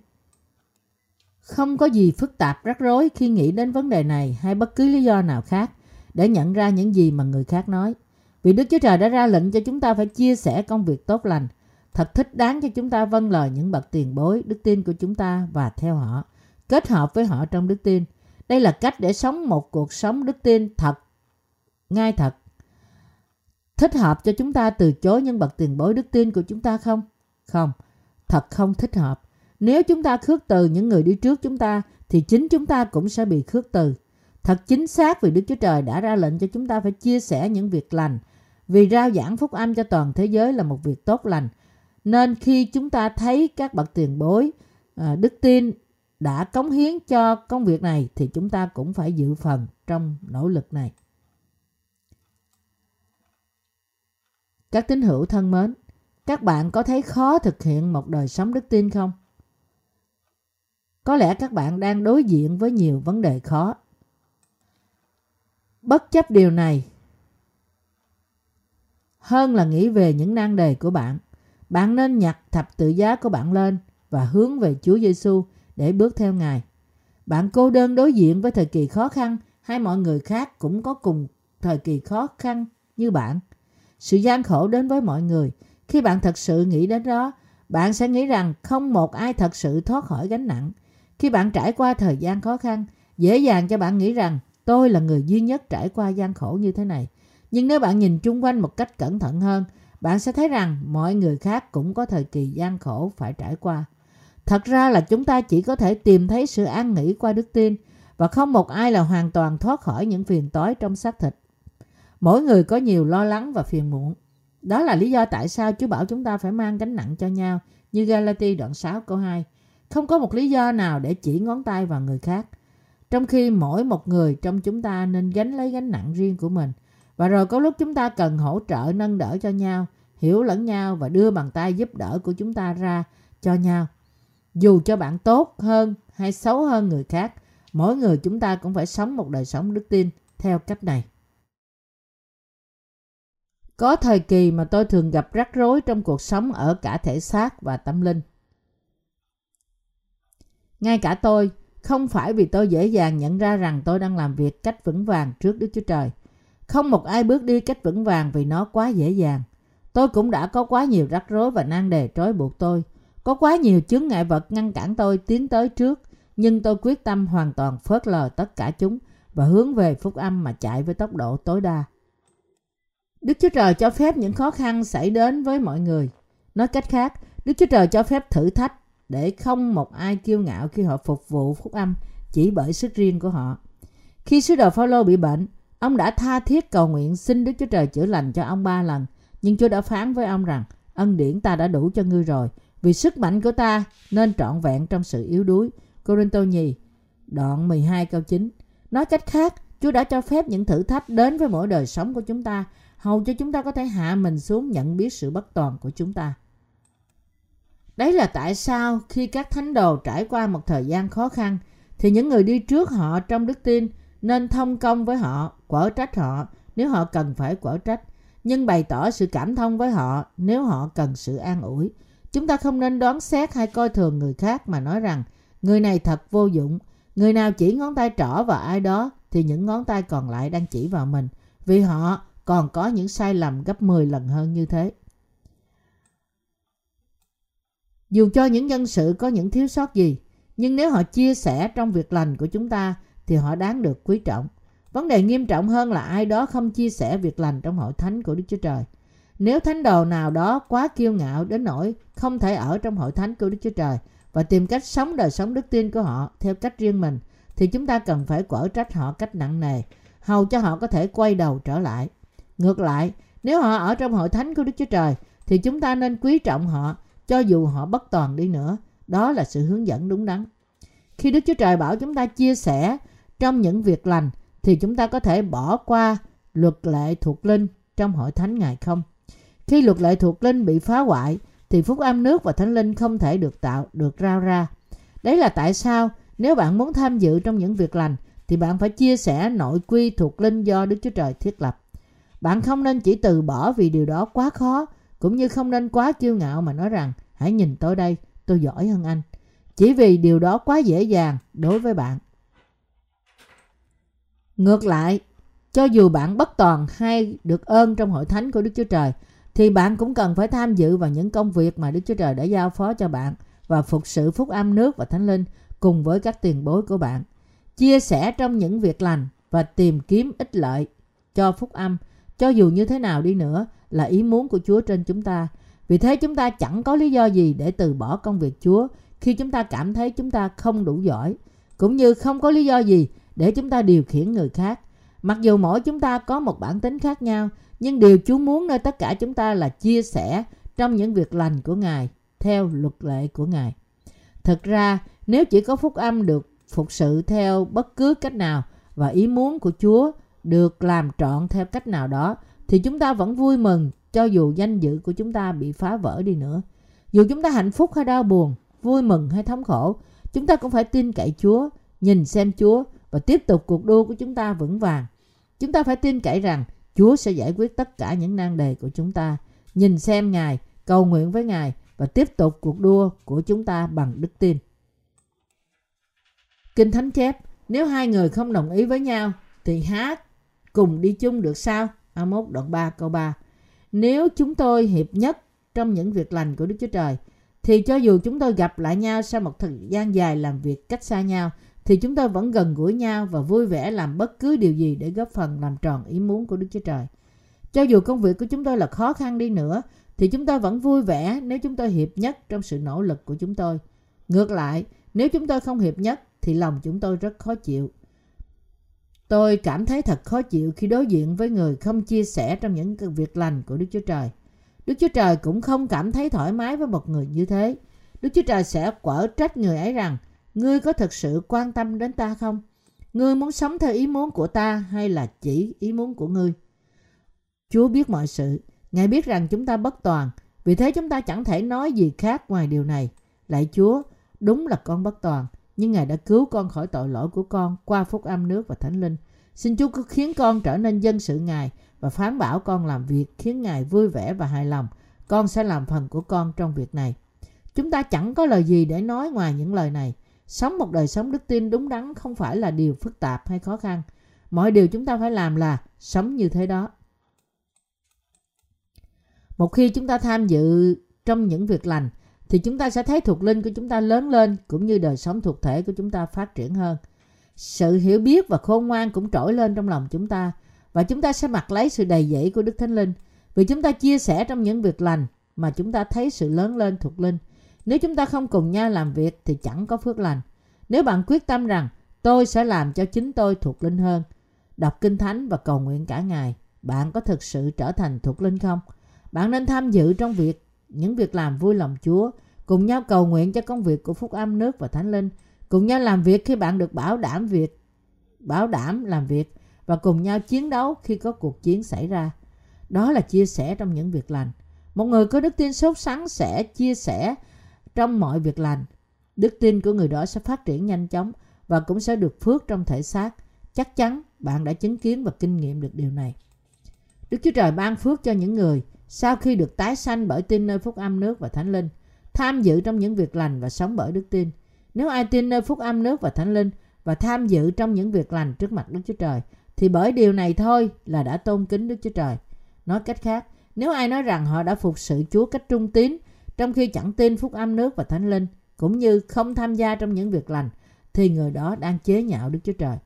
Không có gì phức tạp rắc rối khi nghĩ đến vấn đề này hay bất cứ lý do nào khác để nhận ra những gì mà người khác nói. Vì Đức Chúa Trời đã ra lệnh cho chúng ta phải chia sẻ công việc tốt lành. Thật thích đáng cho chúng ta vâng lời những bậc tiền bối, đức tin của chúng ta và theo họ, kết hợp với họ trong đức tin. Đây là cách để sống một cuộc sống đức tin thật ngay thật thích hợp cho chúng ta từ chối những bậc tiền bối đức tin của chúng ta không? Không, thật không thích hợp. Nếu chúng ta khước từ những người đi trước chúng ta thì chính chúng ta cũng sẽ bị khước từ. Thật chính xác vì Đức Chúa Trời đã ra lệnh cho chúng ta phải chia sẻ những việc lành. Vì rao giảng phúc âm cho toàn thế giới là một việc tốt lành. Nên khi chúng ta thấy các bậc tiền bối, à, đức tin đã cống hiến cho công việc này thì chúng ta cũng phải dự phần trong nỗ lực này. Các tín hữu thân mến, các bạn có thấy khó thực hiện một đời sống đức tin không? Có lẽ các bạn đang đối diện với nhiều vấn đề khó. Bất chấp điều này, hơn là nghĩ về những nan đề của bạn, bạn nên nhặt thập tự giá của bạn lên và hướng về Chúa Giêsu để bước theo Ngài. Bạn cô đơn đối diện với thời kỳ khó khăn hay mọi người khác cũng có cùng thời kỳ khó khăn như bạn. Sự gian khổ đến với mọi người. Khi bạn thật sự nghĩ đến đó, bạn sẽ nghĩ rằng không một ai thật sự thoát khỏi gánh nặng. Khi bạn trải qua thời gian khó khăn, dễ dàng cho bạn nghĩ rằng tôi là người duy nhất trải qua gian khổ như thế này. Nhưng nếu bạn nhìn chung quanh một cách cẩn thận hơn, bạn sẽ thấy rằng mọi người khác cũng có thời kỳ gian khổ phải trải qua. Thật ra là chúng ta chỉ có thể tìm thấy sự an nghỉ qua đức tin và không một ai là hoàn toàn thoát khỏi những phiền toái trong xác thịt. Mỗi người có nhiều lo lắng và phiền muộn. Đó là lý do tại sao Chúa bảo chúng ta phải mang gánh nặng cho nhau như Galati đoạn 6 câu 2. Không có một lý do nào để chỉ ngón tay vào người khác. Trong khi mỗi một người trong chúng ta nên gánh lấy gánh nặng riêng của mình. Và rồi có lúc chúng ta cần hỗ trợ nâng đỡ cho nhau, hiểu lẫn nhau và đưa bàn tay giúp đỡ của chúng ta ra cho nhau. Dù cho bạn tốt hơn hay xấu hơn người khác, mỗi người chúng ta cũng phải sống một đời sống đức tin theo cách này. Có thời kỳ mà tôi thường gặp rắc rối trong cuộc sống ở cả thể xác và tâm linh. Ngay cả tôi, không phải vì tôi dễ dàng nhận ra rằng tôi đang làm việc cách vững vàng trước Đức Chúa Trời. Không một ai bước đi cách vững vàng vì nó quá dễ dàng. Tôi cũng đã có quá nhiều rắc rối và nan đề trói buộc tôi. Có quá nhiều chướng ngại vật ngăn cản tôi tiến tới trước, nhưng tôi quyết tâm hoàn toàn phớt lờ tất cả chúng và hướng về phúc âm mà chạy với tốc độ tối đa. Đức Chúa Trời cho phép những khó khăn xảy đến với mọi người. Nói cách khác, Đức Chúa Trời cho phép thử thách để không một ai kiêu ngạo khi họ phục vụ phúc âm chỉ bởi sức riêng của họ. Khi sứ đồ Phaolô bị bệnh, ông đã tha thiết cầu nguyện xin Đức Chúa Trời chữa lành cho ông ba lần, nhưng Chúa đã phán với ông rằng ân điển ta đã đủ cho ngươi rồi, vì sức mạnh của ta nên trọn vẹn trong sự yếu đuối. Corinto nhì, đoạn 12 câu 9. Nói cách khác, Chúa đã cho phép những thử thách đến với mỗi đời sống của chúng ta hầu cho chúng ta có thể hạ mình xuống nhận biết sự bất toàn của chúng ta. Đấy là tại sao khi các thánh đồ trải qua một thời gian khó khăn thì những người đi trước họ trong đức tin nên thông công với họ, quở trách họ nếu họ cần phải quở trách, nhưng bày tỏ sự cảm thông với họ nếu họ cần sự an ủi. Chúng ta không nên đoán xét hay coi thường người khác mà nói rằng người này thật vô dụng. Người nào chỉ ngón tay trỏ vào ai đó thì những ngón tay còn lại đang chỉ vào mình vì họ còn có những sai lầm gấp 10 lần hơn như thế. Dù cho những nhân sự có những thiếu sót gì, nhưng nếu họ chia sẻ trong việc lành của chúng ta thì họ đáng được quý trọng. Vấn đề nghiêm trọng hơn là ai đó không chia sẻ việc lành trong hội thánh của Đức Chúa Trời. Nếu thánh đồ nào đó quá kiêu ngạo đến nỗi không thể ở trong hội thánh của Đức Chúa Trời và tìm cách sống đời sống đức tin của họ theo cách riêng mình, thì chúng ta cần phải quở trách họ cách nặng nề, hầu cho họ có thể quay đầu trở lại. Ngược lại, nếu họ ở trong hội thánh của Đức Chúa Trời thì chúng ta nên quý trọng họ cho dù họ bất toàn đi nữa. Đó là sự hướng dẫn đúng đắn. Khi Đức Chúa Trời bảo chúng ta chia sẻ trong những việc lành thì chúng ta có thể bỏ qua luật lệ thuộc linh trong hội thánh Ngài không? Khi luật lệ thuộc linh bị phá hoại thì phúc âm nước và thánh linh không thể được tạo, được rao ra. Đấy là tại sao nếu bạn muốn tham dự trong những việc lành thì bạn phải chia sẻ nội quy thuộc linh do Đức Chúa Trời thiết lập. Bạn không nên chỉ từ bỏ vì điều đó quá khó, cũng như không nên quá kiêu ngạo mà nói rằng hãy nhìn tôi đây, tôi giỏi hơn anh. Chỉ vì điều đó quá dễ dàng đối với bạn. Ngược lại, cho dù bạn bất toàn hay được ơn trong hội thánh của Đức Chúa Trời, thì bạn cũng cần phải tham dự vào những công việc mà Đức Chúa Trời đã giao phó cho bạn và phục sự phúc âm nước và thánh linh cùng với các tiền bối của bạn. Chia sẻ trong những việc lành và tìm kiếm ích lợi cho phúc âm, cho dù như thế nào đi nữa là ý muốn của Chúa trên chúng ta. Vì thế chúng ta chẳng có lý do gì để từ bỏ công việc Chúa khi chúng ta cảm thấy chúng ta không đủ giỏi, cũng như không có lý do gì để chúng ta điều khiển người khác. Mặc dù mỗi chúng ta có một bản tính khác nhau, nhưng điều Chúa muốn nơi tất cả chúng ta là chia sẻ trong những việc lành của Ngài theo luật lệ của Ngài. Thực ra, nếu chỉ có phúc âm được phục sự theo bất cứ cách nào và ý muốn của Chúa được làm trọn theo cách nào đó thì chúng ta vẫn vui mừng cho dù danh dự của chúng ta bị phá vỡ đi nữa. Dù chúng ta hạnh phúc hay đau buồn, vui mừng hay thống khổ, chúng ta cũng phải tin cậy Chúa, nhìn xem Chúa và tiếp tục cuộc đua của chúng ta vững vàng. Chúng ta phải tin cậy rằng Chúa sẽ giải quyết tất cả những nan đề của chúng ta. Nhìn xem Ngài, cầu nguyện với Ngài và tiếp tục cuộc đua của chúng ta bằng đức tin. Kinh Thánh chép, nếu hai người không đồng ý với nhau thì hát cùng đi chung được sao? Amos đoạn 3 câu 3. Nếu chúng tôi hiệp nhất trong những việc lành của Đức Chúa Trời thì cho dù chúng tôi gặp lại nhau sau một thời gian dài làm việc cách xa nhau thì chúng ta vẫn gần gũi nhau và vui vẻ làm bất cứ điều gì để góp phần làm tròn ý muốn của Đức Chúa Trời. Cho dù công việc của chúng tôi là khó khăn đi nữa thì chúng tôi vẫn vui vẻ nếu chúng tôi hiệp nhất trong sự nỗ lực của chúng tôi. Ngược lại, nếu chúng tôi không hiệp nhất thì lòng chúng tôi rất khó chịu. Tôi cảm thấy thật khó chịu khi đối diện với người không chia sẻ trong những việc lành của Đức Chúa Trời. Đức Chúa Trời cũng không cảm thấy thoải mái với một người như thế. Đức Chúa Trời sẽ quở trách người ấy rằng Ngươi có thật sự quan tâm đến ta không? Ngươi muốn sống theo ý muốn của ta hay là chỉ ý muốn của ngươi? Chúa biết mọi sự. Ngài biết rằng chúng ta bất toàn. Vì thế chúng ta chẳng thể nói gì khác ngoài điều này. Lạy Chúa, đúng là con bất toàn. Nhưng Ngài đã cứu con khỏi tội lỗi của con qua phúc âm nước và thánh linh. Xin Chúa cứ khiến con trở nên dân sự Ngài và phán bảo con làm việc khiến Ngài vui vẻ và hài lòng. Con sẽ làm phần của con trong việc này. Chúng ta chẳng có lời gì để nói ngoài những lời này. Sống một đời sống đức tin đúng đắn không phải là điều phức tạp hay khó khăn. Mọi điều chúng ta phải làm là sống như thế đó. Một khi chúng ta tham dự trong những việc lành, thì chúng ta sẽ thấy thuộc linh của chúng ta lớn lên cũng như đời sống thuộc thể của chúng ta phát triển hơn. Sự hiểu biết và khôn ngoan cũng trỗi lên trong lòng chúng ta và chúng ta sẽ mặc lấy sự đầy dẫy của Đức Thánh Linh vì chúng ta chia sẻ trong những việc lành mà chúng ta thấy sự lớn lên thuộc linh. Nếu chúng ta không cùng nhau làm việc thì chẳng có phước lành. Nếu bạn quyết tâm rằng tôi sẽ làm cho chính tôi thuộc linh hơn, đọc kinh thánh và cầu nguyện cả ngày, bạn có thực sự trở thành thuộc linh không? Bạn nên tham dự trong việc những việc làm vui lòng Chúa, cùng nhau cầu nguyện cho công việc của phúc âm nước và thánh linh, cùng nhau làm việc khi bạn được bảo đảm việc, bảo đảm làm việc và cùng nhau chiến đấu khi có cuộc chiến xảy ra. Đó là chia sẻ trong những việc lành. Một người có đức tin sốt sắng sẽ chia sẻ trong mọi việc lành. Đức tin của người đó sẽ phát triển nhanh chóng và cũng sẽ được phước trong thể xác. Chắc chắn bạn đã chứng kiến và kinh nghiệm được điều này. Đức Chúa Trời ban phước cho những người sau khi được tái sanh bởi tin nơi phúc âm nước và thánh linh, tham dự trong những việc lành và sống bởi đức tin. Nếu ai tin nơi phúc âm nước và thánh linh và tham dự trong những việc lành trước mặt Đức Chúa Trời, thì bởi điều này thôi là đã tôn kính Đức Chúa Trời. Nói cách khác, nếu ai nói rằng họ đã phục sự Chúa cách trung tín trong khi chẳng tin phúc âm nước và thánh linh, cũng như không tham gia trong những việc lành, thì người đó đang chế nhạo Đức Chúa Trời.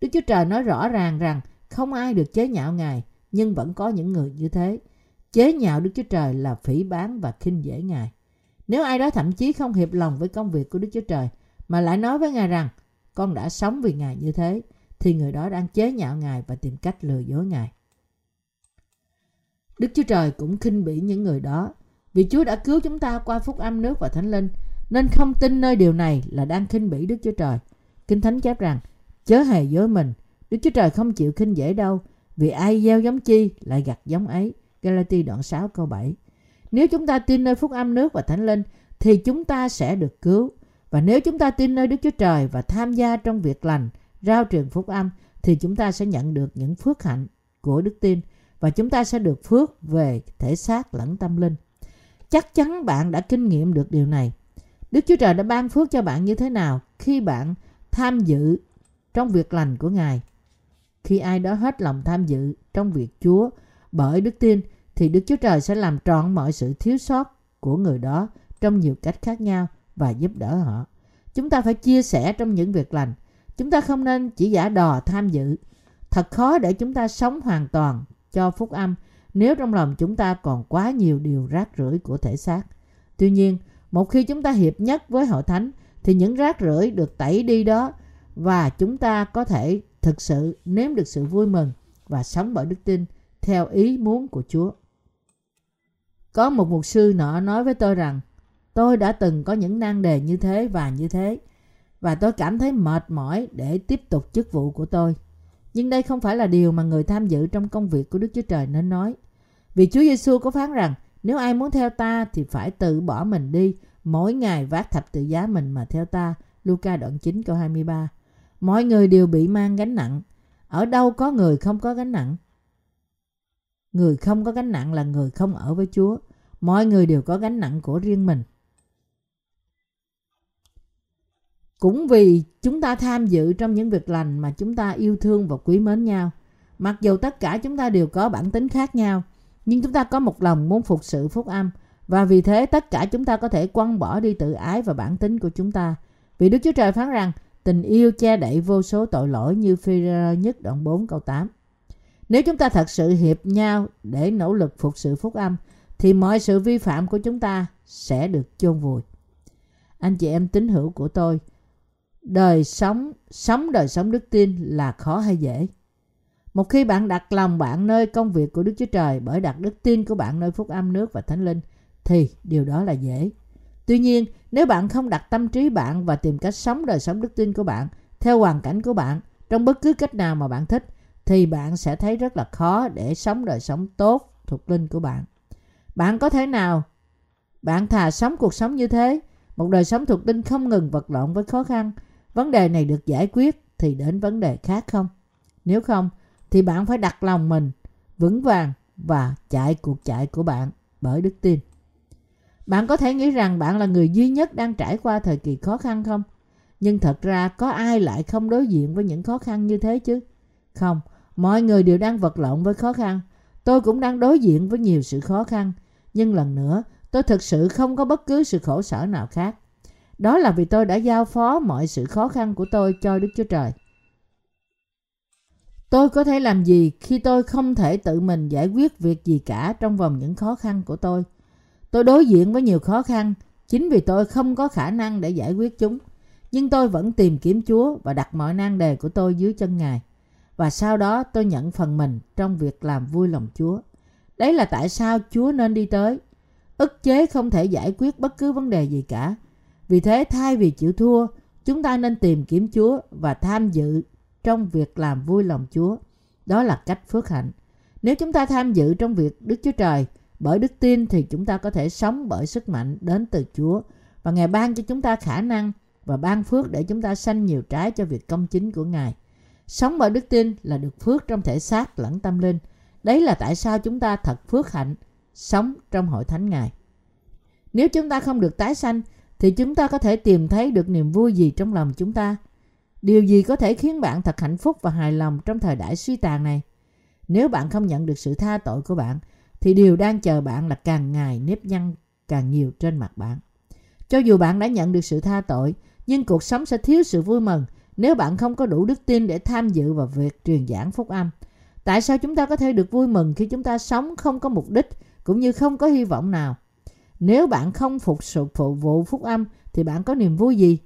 Đức Chúa Trời nói rõ ràng rằng không ai được chế nhạo Ngài, nhưng vẫn có những người như thế. Chế nhạo Đức Chúa Trời là phỉ bán và khinh dễ Ngài. Nếu ai đó thậm chí không hiệp lòng với công việc của Đức Chúa Trời, mà lại nói với Ngài rằng con đã sống vì Ngài như thế, thì người đó đang chế nhạo Ngài và tìm cách lừa dối Ngài. Đức Chúa Trời cũng khinh bỉ những người đó vì Chúa đã cứu chúng ta qua phúc âm nước và thánh linh, nên không tin nơi điều này là đang khinh bỉ Đức Chúa Trời. Kinh Thánh chép rằng, chớ hề dối mình, Đức Chúa Trời không chịu khinh dễ đâu, vì ai gieo giống chi lại gặt giống ấy. Galati đoạn 6 câu 7 Nếu chúng ta tin nơi phúc âm nước và thánh linh, thì chúng ta sẽ được cứu. Và nếu chúng ta tin nơi Đức Chúa Trời và tham gia trong việc lành, rao truyền phúc âm, thì chúng ta sẽ nhận được những phước hạnh của đức tin và chúng ta sẽ được phước về thể xác lẫn tâm linh. Chắc chắn bạn đã kinh nghiệm được điều này. Đức Chúa Trời đã ban phước cho bạn như thế nào khi bạn tham dự trong việc lành của Ngài. Khi ai đó hết lòng tham dự trong việc Chúa bởi đức tin, thì Đức Chúa Trời sẽ làm trọn mọi sự thiếu sót của người đó trong nhiều cách khác nhau và giúp đỡ họ. Chúng ta phải chia sẻ trong những việc lành. Chúng ta không nên chỉ giả đò tham dự. Thật khó để chúng ta sống hoàn toàn cho phúc âm nếu trong lòng chúng ta còn quá nhiều điều rác rưởi của thể xác. Tuy nhiên, một khi chúng ta hiệp nhất với hội thánh thì những rác rưởi được tẩy đi đó và chúng ta có thể thực sự nếm được sự vui mừng và sống bởi đức tin theo ý muốn của Chúa. Có một mục sư nọ nói với tôi rằng tôi đã từng có những nan đề như thế và như thế và tôi cảm thấy mệt mỏi để tiếp tục chức vụ của tôi. Nhưng đây không phải là điều mà người tham dự trong công việc của Đức Chúa Trời nên nói. Vì Chúa Giêsu có phán rằng nếu ai muốn theo ta thì phải tự bỏ mình đi, mỗi ngày vác thập tự giá mình mà theo ta. Luca đoạn 9 câu 23 Mọi người đều bị mang gánh nặng. Ở đâu có người không có gánh nặng? Người không có gánh nặng là người không ở với Chúa. Mọi người đều có gánh nặng của riêng mình. Cũng vì chúng ta tham dự trong những việc lành mà chúng ta yêu thương và quý mến nhau. Mặc dù tất cả chúng ta đều có bản tính khác nhau, nhưng chúng ta có một lòng muốn phục sự phúc âm và vì thế tất cả chúng ta có thể quăng bỏ đi tự ái và bản tính của chúng ta. Vì Đức Chúa Trời phán rằng tình yêu che đậy vô số tội lỗi như phi nhất đoạn 4 câu 8. Nếu chúng ta thật sự hiệp nhau để nỗ lực phục sự phúc âm thì mọi sự vi phạm của chúng ta sẽ được chôn vùi. Anh chị em tín hữu của tôi, đời sống, sống đời sống đức tin là khó hay dễ? Một khi bạn đặt lòng bạn nơi công việc của Đức Chúa Trời bởi đặt đức tin của bạn nơi phúc âm nước và thánh linh thì điều đó là dễ. Tuy nhiên, nếu bạn không đặt tâm trí bạn và tìm cách sống đời sống đức tin của bạn theo hoàn cảnh của bạn trong bất cứ cách nào mà bạn thích thì bạn sẽ thấy rất là khó để sống đời sống tốt thuộc linh của bạn. Bạn có thể nào bạn thà sống cuộc sống như thế, một đời sống thuộc linh không ngừng vật lộn với khó khăn, vấn đề này được giải quyết thì đến vấn đề khác không? Nếu không thì bạn phải đặt lòng mình vững vàng và chạy cuộc chạy của bạn bởi đức tin. Bạn có thể nghĩ rằng bạn là người duy nhất đang trải qua thời kỳ khó khăn không? Nhưng thật ra có ai lại không đối diện với những khó khăn như thế chứ? Không, mọi người đều đang vật lộn với khó khăn. Tôi cũng đang đối diện với nhiều sự khó khăn. Nhưng lần nữa, tôi thực sự không có bất cứ sự khổ sở nào khác. Đó là vì tôi đã giao phó mọi sự khó khăn của tôi cho Đức Chúa Trời. Tôi có thể làm gì khi tôi không thể tự mình giải quyết việc gì cả trong vòng những khó khăn của tôi? Tôi đối diện với nhiều khó khăn chính vì tôi không có khả năng để giải quyết chúng. Nhưng tôi vẫn tìm kiếm Chúa và đặt mọi nan đề của tôi dưới chân Ngài. Và sau đó tôi nhận phần mình trong việc làm vui lòng Chúa. Đấy là tại sao Chúa nên đi tới. Ức chế không thể giải quyết bất cứ vấn đề gì cả. Vì thế thay vì chịu thua, chúng ta nên tìm kiếm Chúa và tham dự trong việc làm vui lòng Chúa. Đó là cách phước hạnh. Nếu chúng ta tham dự trong việc Đức Chúa Trời bởi đức tin thì chúng ta có thể sống bởi sức mạnh đến từ Chúa và Ngài ban cho chúng ta khả năng và ban phước để chúng ta sanh nhiều trái cho việc công chính của Ngài. Sống bởi đức tin là được phước trong thể xác lẫn tâm linh. Đấy là tại sao chúng ta thật phước hạnh sống trong hội thánh Ngài. Nếu chúng ta không được tái sanh thì chúng ta có thể tìm thấy được niềm vui gì trong lòng chúng ta. Điều gì có thể khiến bạn thật hạnh phúc và hài lòng trong thời đại suy tàn này? Nếu bạn không nhận được sự tha tội của bạn thì điều đang chờ bạn là càng ngày nếp nhăn càng nhiều trên mặt bạn. Cho dù bạn đã nhận được sự tha tội, nhưng cuộc sống sẽ thiếu sự vui mừng nếu bạn không có đủ đức tin để tham dự vào việc truyền giảng phúc âm. Tại sao chúng ta có thể được vui mừng khi chúng ta sống không có mục đích cũng như không có hy vọng nào? Nếu bạn không phục sự phụ vụ phúc âm thì bạn có niềm vui gì?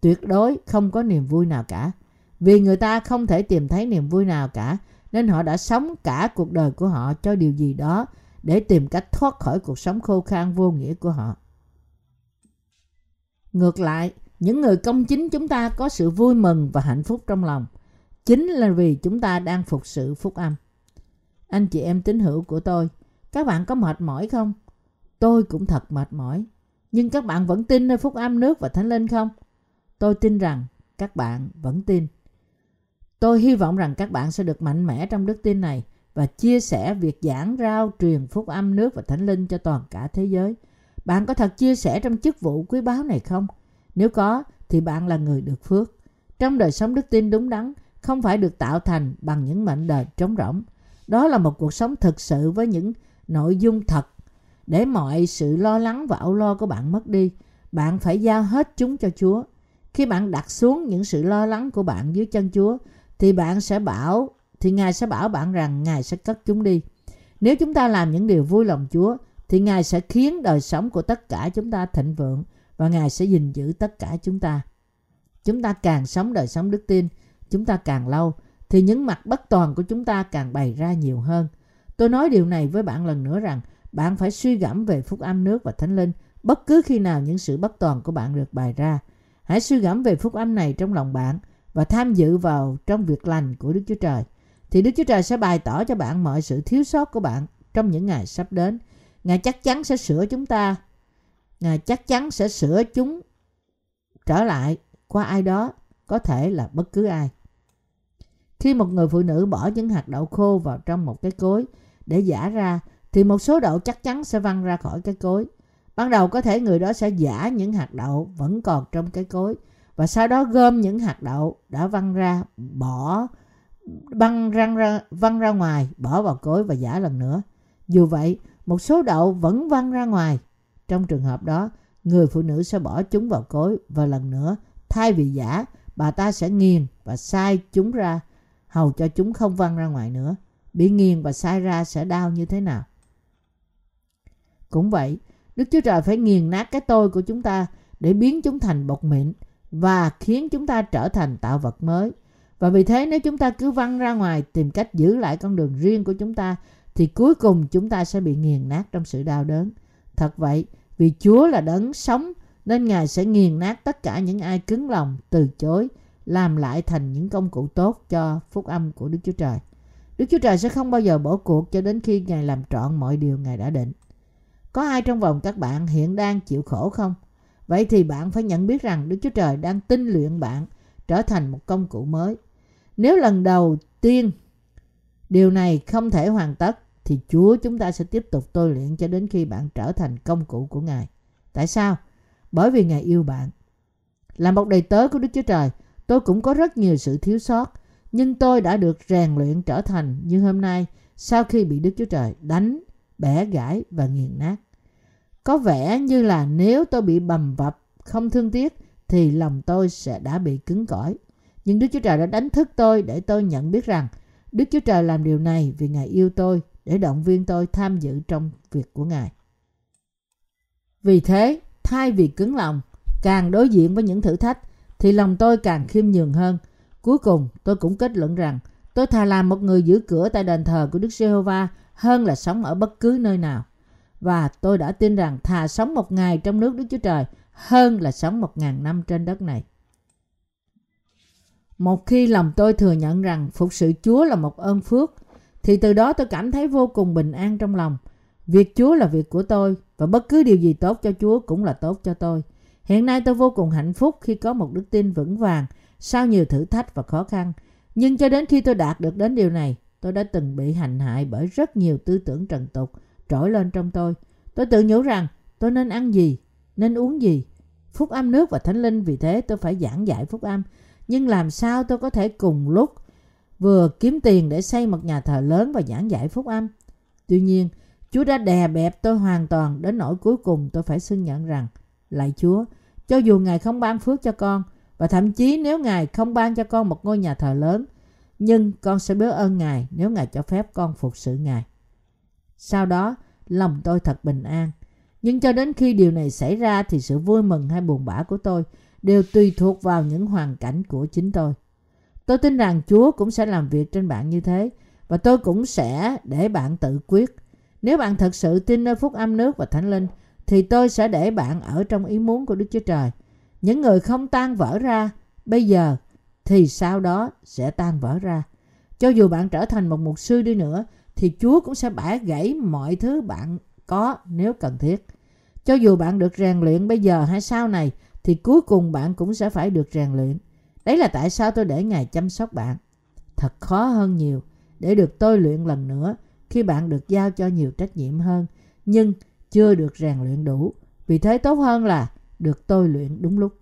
Tuyệt đối không có niềm vui nào cả. Vì người ta không thể tìm thấy niềm vui nào cả nên họ đã sống cả cuộc đời của họ cho điều gì đó để tìm cách thoát khỏi cuộc sống khô khan vô nghĩa của họ. Ngược lại, những người công chính chúng ta có sự vui mừng và hạnh phúc trong lòng, chính là vì chúng ta đang phục sự phúc âm. Anh chị em tín hữu của tôi, các bạn có mệt mỏi không? Tôi cũng thật mệt mỏi. Nhưng các bạn vẫn tin nơi phúc âm nước và thánh linh không? Tôi tin rằng các bạn vẫn tin. Tôi hy vọng rằng các bạn sẽ được mạnh mẽ trong đức tin này và chia sẻ việc giảng rao truyền phúc âm nước và thánh linh cho toàn cả thế giới. Bạn có thật chia sẻ trong chức vụ quý báu này không? Nếu có, thì bạn là người được phước. Trong đời sống đức tin đúng đắn, không phải được tạo thành bằng những mệnh đời trống rỗng. Đó là một cuộc sống thực sự với những nội dung thật. Để mọi sự lo lắng và âu lo của bạn mất đi, bạn phải giao hết chúng cho Chúa. Khi bạn đặt xuống những sự lo lắng của bạn dưới chân Chúa, thì bạn sẽ bảo thì Ngài sẽ bảo bạn rằng Ngài sẽ cất chúng đi. Nếu chúng ta làm những điều vui lòng Chúa thì Ngài sẽ khiến đời sống của tất cả chúng ta thịnh vượng và Ngài sẽ gìn giữ tất cả chúng ta. Chúng ta càng sống đời sống đức tin, chúng ta càng lâu thì những mặt bất toàn của chúng ta càng bày ra nhiều hơn. Tôi nói điều này với bạn lần nữa rằng bạn phải suy gẫm về phúc âm nước và thánh linh bất cứ khi nào những sự bất toàn của bạn được bày ra. Hãy suy gẫm về phúc âm này trong lòng bạn và tham dự vào trong việc lành của Đức Chúa Trời. Thì Đức Chúa Trời sẽ bày tỏ cho bạn mọi sự thiếu sót của bạn trong những ngày sắp đến. Ngài chắc chắn sẽ sửa chúng ta. Ngài chắc chắn sẽ sửa chúng trở lại qua ai đó, có thể là bất cứ ai. Khi một người phụ nữ bỏ những hạt đậu khô vào trong một cái cối để giả ra thì một số đậu chắc chắn sẽ văng ra khỏi cái cối. Ban đầu có thể người đó sẽ giả những hạt đậu vẫn còn trong cái cối và sau đó gom những hạt đậu đã văng ra bỏ băng răng ra văng ra ngoài bỏ vào cối và giả lần nữa. Dù vậy, một số đậu vẫn văng ra ngoài. Trong trường hợp đó, người phụ nữ sẽ bỏ chúng vào cối và lần nữa thay vì giả, bà ta sẽ nghiền và sai chúng ra hầu cho chúng không văng ra ngoài nữa. Bị nghiền và sai ra sẽ đau như thế nào? Cũng vậy, Đức Chúa Trời phải nghiền nát cái tôi của chúng ta để biến chúng thành bột mịn và khiến chúng ta trở thành tạo vật mới. Và vì thế nếu chúng ta cứ văng ra ngoài tìm cách giữ lại con đường riêng của chúng ta thì cuối cùng chúng ta sẽ bị nghiền nát trong sự đau đớn. Thật vậy, vì Chúa là đấng sống nên Ngài sẽ nghiền nát tất cả những ai cứng lòng, từ chối, làm lại thành những công cụ tốt cho phúc âm của Đức Chúa Trời. Đức Chúa Trời sẽ không bao giờ bỏ cuộc cho đến khi Ngài làm trọn mọi điều Ngài đã định. Có ai trong vòng các bạn hiện đang chịu khổ không? Vậy thì bạn phải nhận biết rằng Đức Chúa Trời đang tinh luyện bạn trở thành một công cụ mới. Nếu lần đầu tiên điều này không thể hoàn tất thì Chúa chúng ta sẽ tiếp tục tôi luyện cho đến khi bạn trở thành công cụ của Ngài. Tại sao? Bởi vì Ngài yêu bạn. Là một đầy tớ của Đức Chúa Trời, tôi cũng có rất nhiều sự thiếu sót, nhưng tôi đã được rèn luyện trở thành như hôm nay sau khi bị Đức Chúa Trời đánh, bẻ gãy và nghiền nát. Có vẻ như là nếu tôi bị bầm vập, không thương tiếc thì lòng tôi sẽ đã bị cứng cỏi. Nhưng Đức Chúa Trời đã đánh thức tôi để tôi nhận biết rằng Đức Chúa Trời làm điều này vì Ngài yêu tôi để động viên tôi tham dự trong việc của Ngài. Vì thế, thay vì cứng lòng, càng đối diện với những thử thách thì lòng tôi càng khiêm nhường hơn. Cuối cùng, tôi cũng kết luận rằng tôi thà làm một người giữ cửa tại đền thờ của Đức Giê-hô-va hơn là sống ở bất cứ nơi nào. Và tôi đã tin rằng thà sống một ngày trong nước Đức Chúa Trời hơn là sống một ngàn năm trên đất này. Một khi lòng tôi thừa nhận rằng phục sự Chúa là một ơn phước, thì từ đó tôi cảm thấy vô cùng bình an trong lòng. Việc Chúa là việc của tôi và bất cứ điều gì tốt cho Chúa cũng là tốt cho tôi. Hiện nay tôi vô cùng hạnh phúc khi có một đức tin vững vàng sau nhiều thử thách và khó khăn. Nhưng cho đến khi tôi đạt được đến điều này, tôi đã từng bị hành hại bởi rất nhiều tư tưởng trần tục trỗi lên trong tôi. Tôi tự nhủ rằng tôi nên ăn gì, nên uống gì. Phúc âm nước và thánh linh vì thế tôi phải giảng dạy phúc âm. Nhưng làm sao tôi có thể cùng lúc vừa kiếm tiền để xây một nhà thờ lớn và giảng dạy phúc âm? Tuy nhiên, Chúa đã đè bẹp tôi hoàn toàn đến nỗi cuối cùng tôi phải xưng nhận rằng Lạy Chúa, cho dù Ngài không ban phước cho con và thậm chí nếu Ngài không ban cho con một ngôi nhà thờ lớn nhưng con sẽ biết ơn Ngài nếu Ngài cho phép con phục sự Ngài. Sau đó, lòng tôi thật bình an. Nhưng cho đến khi điều này xảy ra thì sự vui mừng hay buồn bã của tôi đều tùy thuộc vào những hoàn cảnh của chính tôi. Tôi tin rằng Chúa cũng sẽ làm việc trên bạn như thế và tôi cũng sẽ để bạn tự quyết. Nếu bạn thật sự tin nơi phúc âm nước và thánh linh thì tôi sẽ để bạn ở trong ý muốn của Đức Chúa Trời. Những người không tan vỡ ra bây giờ thì sau đó sẽ tan vỡ ra. Cho dù bạn trở thành một mục sư đi nữa thì Chúa cũng sẽ bẻ gãy mọi thứ bạn có nếu cần thiết. Cho dù bạn được rèn luyện bây giờ hay sau này thì cuối cùng bạn cũng sẽ phải được rèn luyện. Đấy là tại sao tôi để Ngài chăm sóc bạn. Thật khó hơn nhiều để được tôi luyện lần nữa khi bạn được giao cho nhiều trách nhiệm hơn nhưng chưa được rèn luyện đủ. Vì thế tốt hơn là được tôi luyện đúng lúc.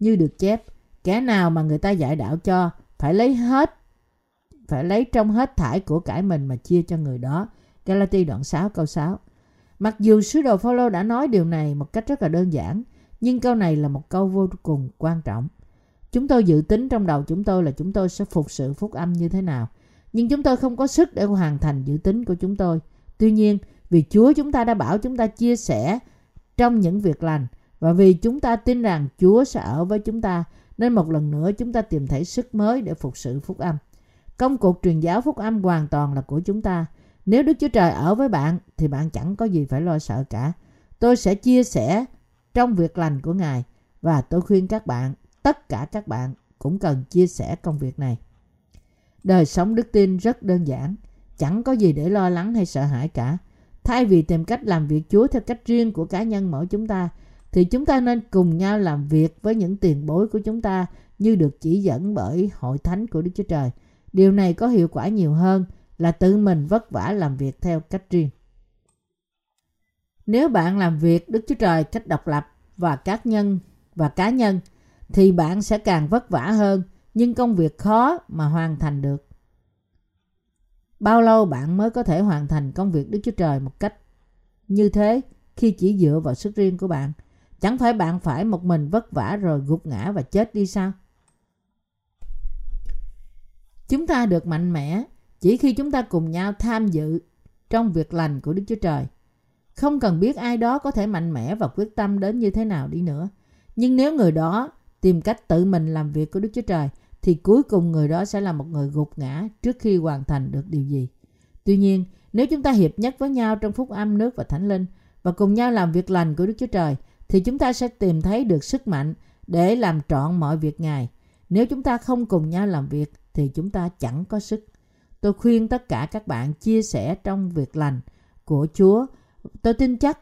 Như được chép, kẻ nào mà người ta dạy đạo cho phải lấy hết phải lấy trong hết thải của cải mình mà chia cho người đó. Galati đoạn 6 câu 6. Mặc dù sứ đồ Phaolô đã nói điều này một cách rất là đơn giản, nhưng câu này là một câu vô cùng quan trọng. Chúng tôi dự tính trong đầu chúng tôi là chúng tôi sẽ phục sự phúc âm như thế nào. nhưng chúng tôi không có sức để hoàn thành dự tính của chúng tôi. Tuy nhiên, vì Chúa chúng ta đã bảo chúng ta chia sẻ trong những việc lành và vì chúng ta tin rằng Chúa sẽ ở với chúng ta nên một lần nữa chúng ta tìm thấy sức mới để phục sự phúc âm. Công cuộc truyền giáo phúc âm hoàn toàn là của chúng ta. Nếu Đức Chúa Trời ở với bạn thì bạn chẳng có gì phải lo sợ cả. Tôi sẽ chia sẻ trong việc lành của Ngài và tôi khuyên các bạn, tất cả các bạn cũng cần chia sẻ công việc này. Đời sống đức tin rất đơn giản, chẳng có gì để lo lắng hay sợ hãi cả. Thay vì tìm cách làm việc Chúa theo cách riêng của cá nhân mỗi chúng ta, thì chúng ta nên cùng nhau làm việc với những tiền bối của chúng ta như được chỉ dẫn bởi hội thánh của Đức Chúa Trời. Điều này có hiệu quả nhiều hơn là tự mình vất vả làm việc theo cách riêng. Nếu bạn làm việc Đức Chúa Trời cách độc lập và các nhân và cá nhân, thì bạn sẽ càng vất vả hơn, nhưng công việc khó mà hoàn thành được. Bao lâu bạn mới có thể hoàn thành công việc Đức Chúa Trời một cách như thế khi chỉ dựa vào sức riêng của bạn? Chẳng phải bạn phải một mình vất vả rồi gục ngã và chết đi sao? Chúng ta được mạnh mẽ chỉ khi chúng ta cùng nhau tham dự trong việc lành của Đức Chúa Trời. Không cần biết ai đó có thể mạnh mẽ và quyết tâm đến như thế nào đi nữa. Nhưng nếu người đó tìm cách tự mình làm việc của Đức Chúa Trời thì cuối cùng người đó sẽ là một người gục ngã trước khi hoàn thành được điều gì. Tuy nhiên, nếu chúng ta hiệp nhất với nhau trong phúc âm nước và thánh linh và cùng nhau làm việc lành của Đức Chúa Trời thì chúng ta sẽ tìm thấy được sức mạnh để làm trọn mọi việc Ngài. Nếu chúng ta không cùng nhau làm việc thì chúng ta chẳng có sức. Tôi khuyên tất cả các bạn chia sẻ trong việc lành của Chúa. Tôi tin chắc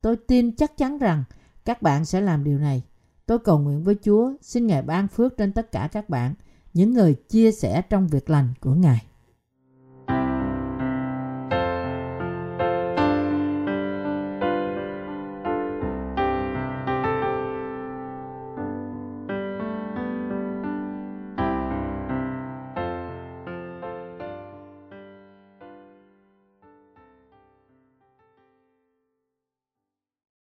tôi tin chắc chắn rằng các bạn sẽ làm điều này. Tôi cầu nguyện với Chúa, xin Ngài ban phước trên tất cả các bạn, những người chia sẻ trong việc lành của Ngài.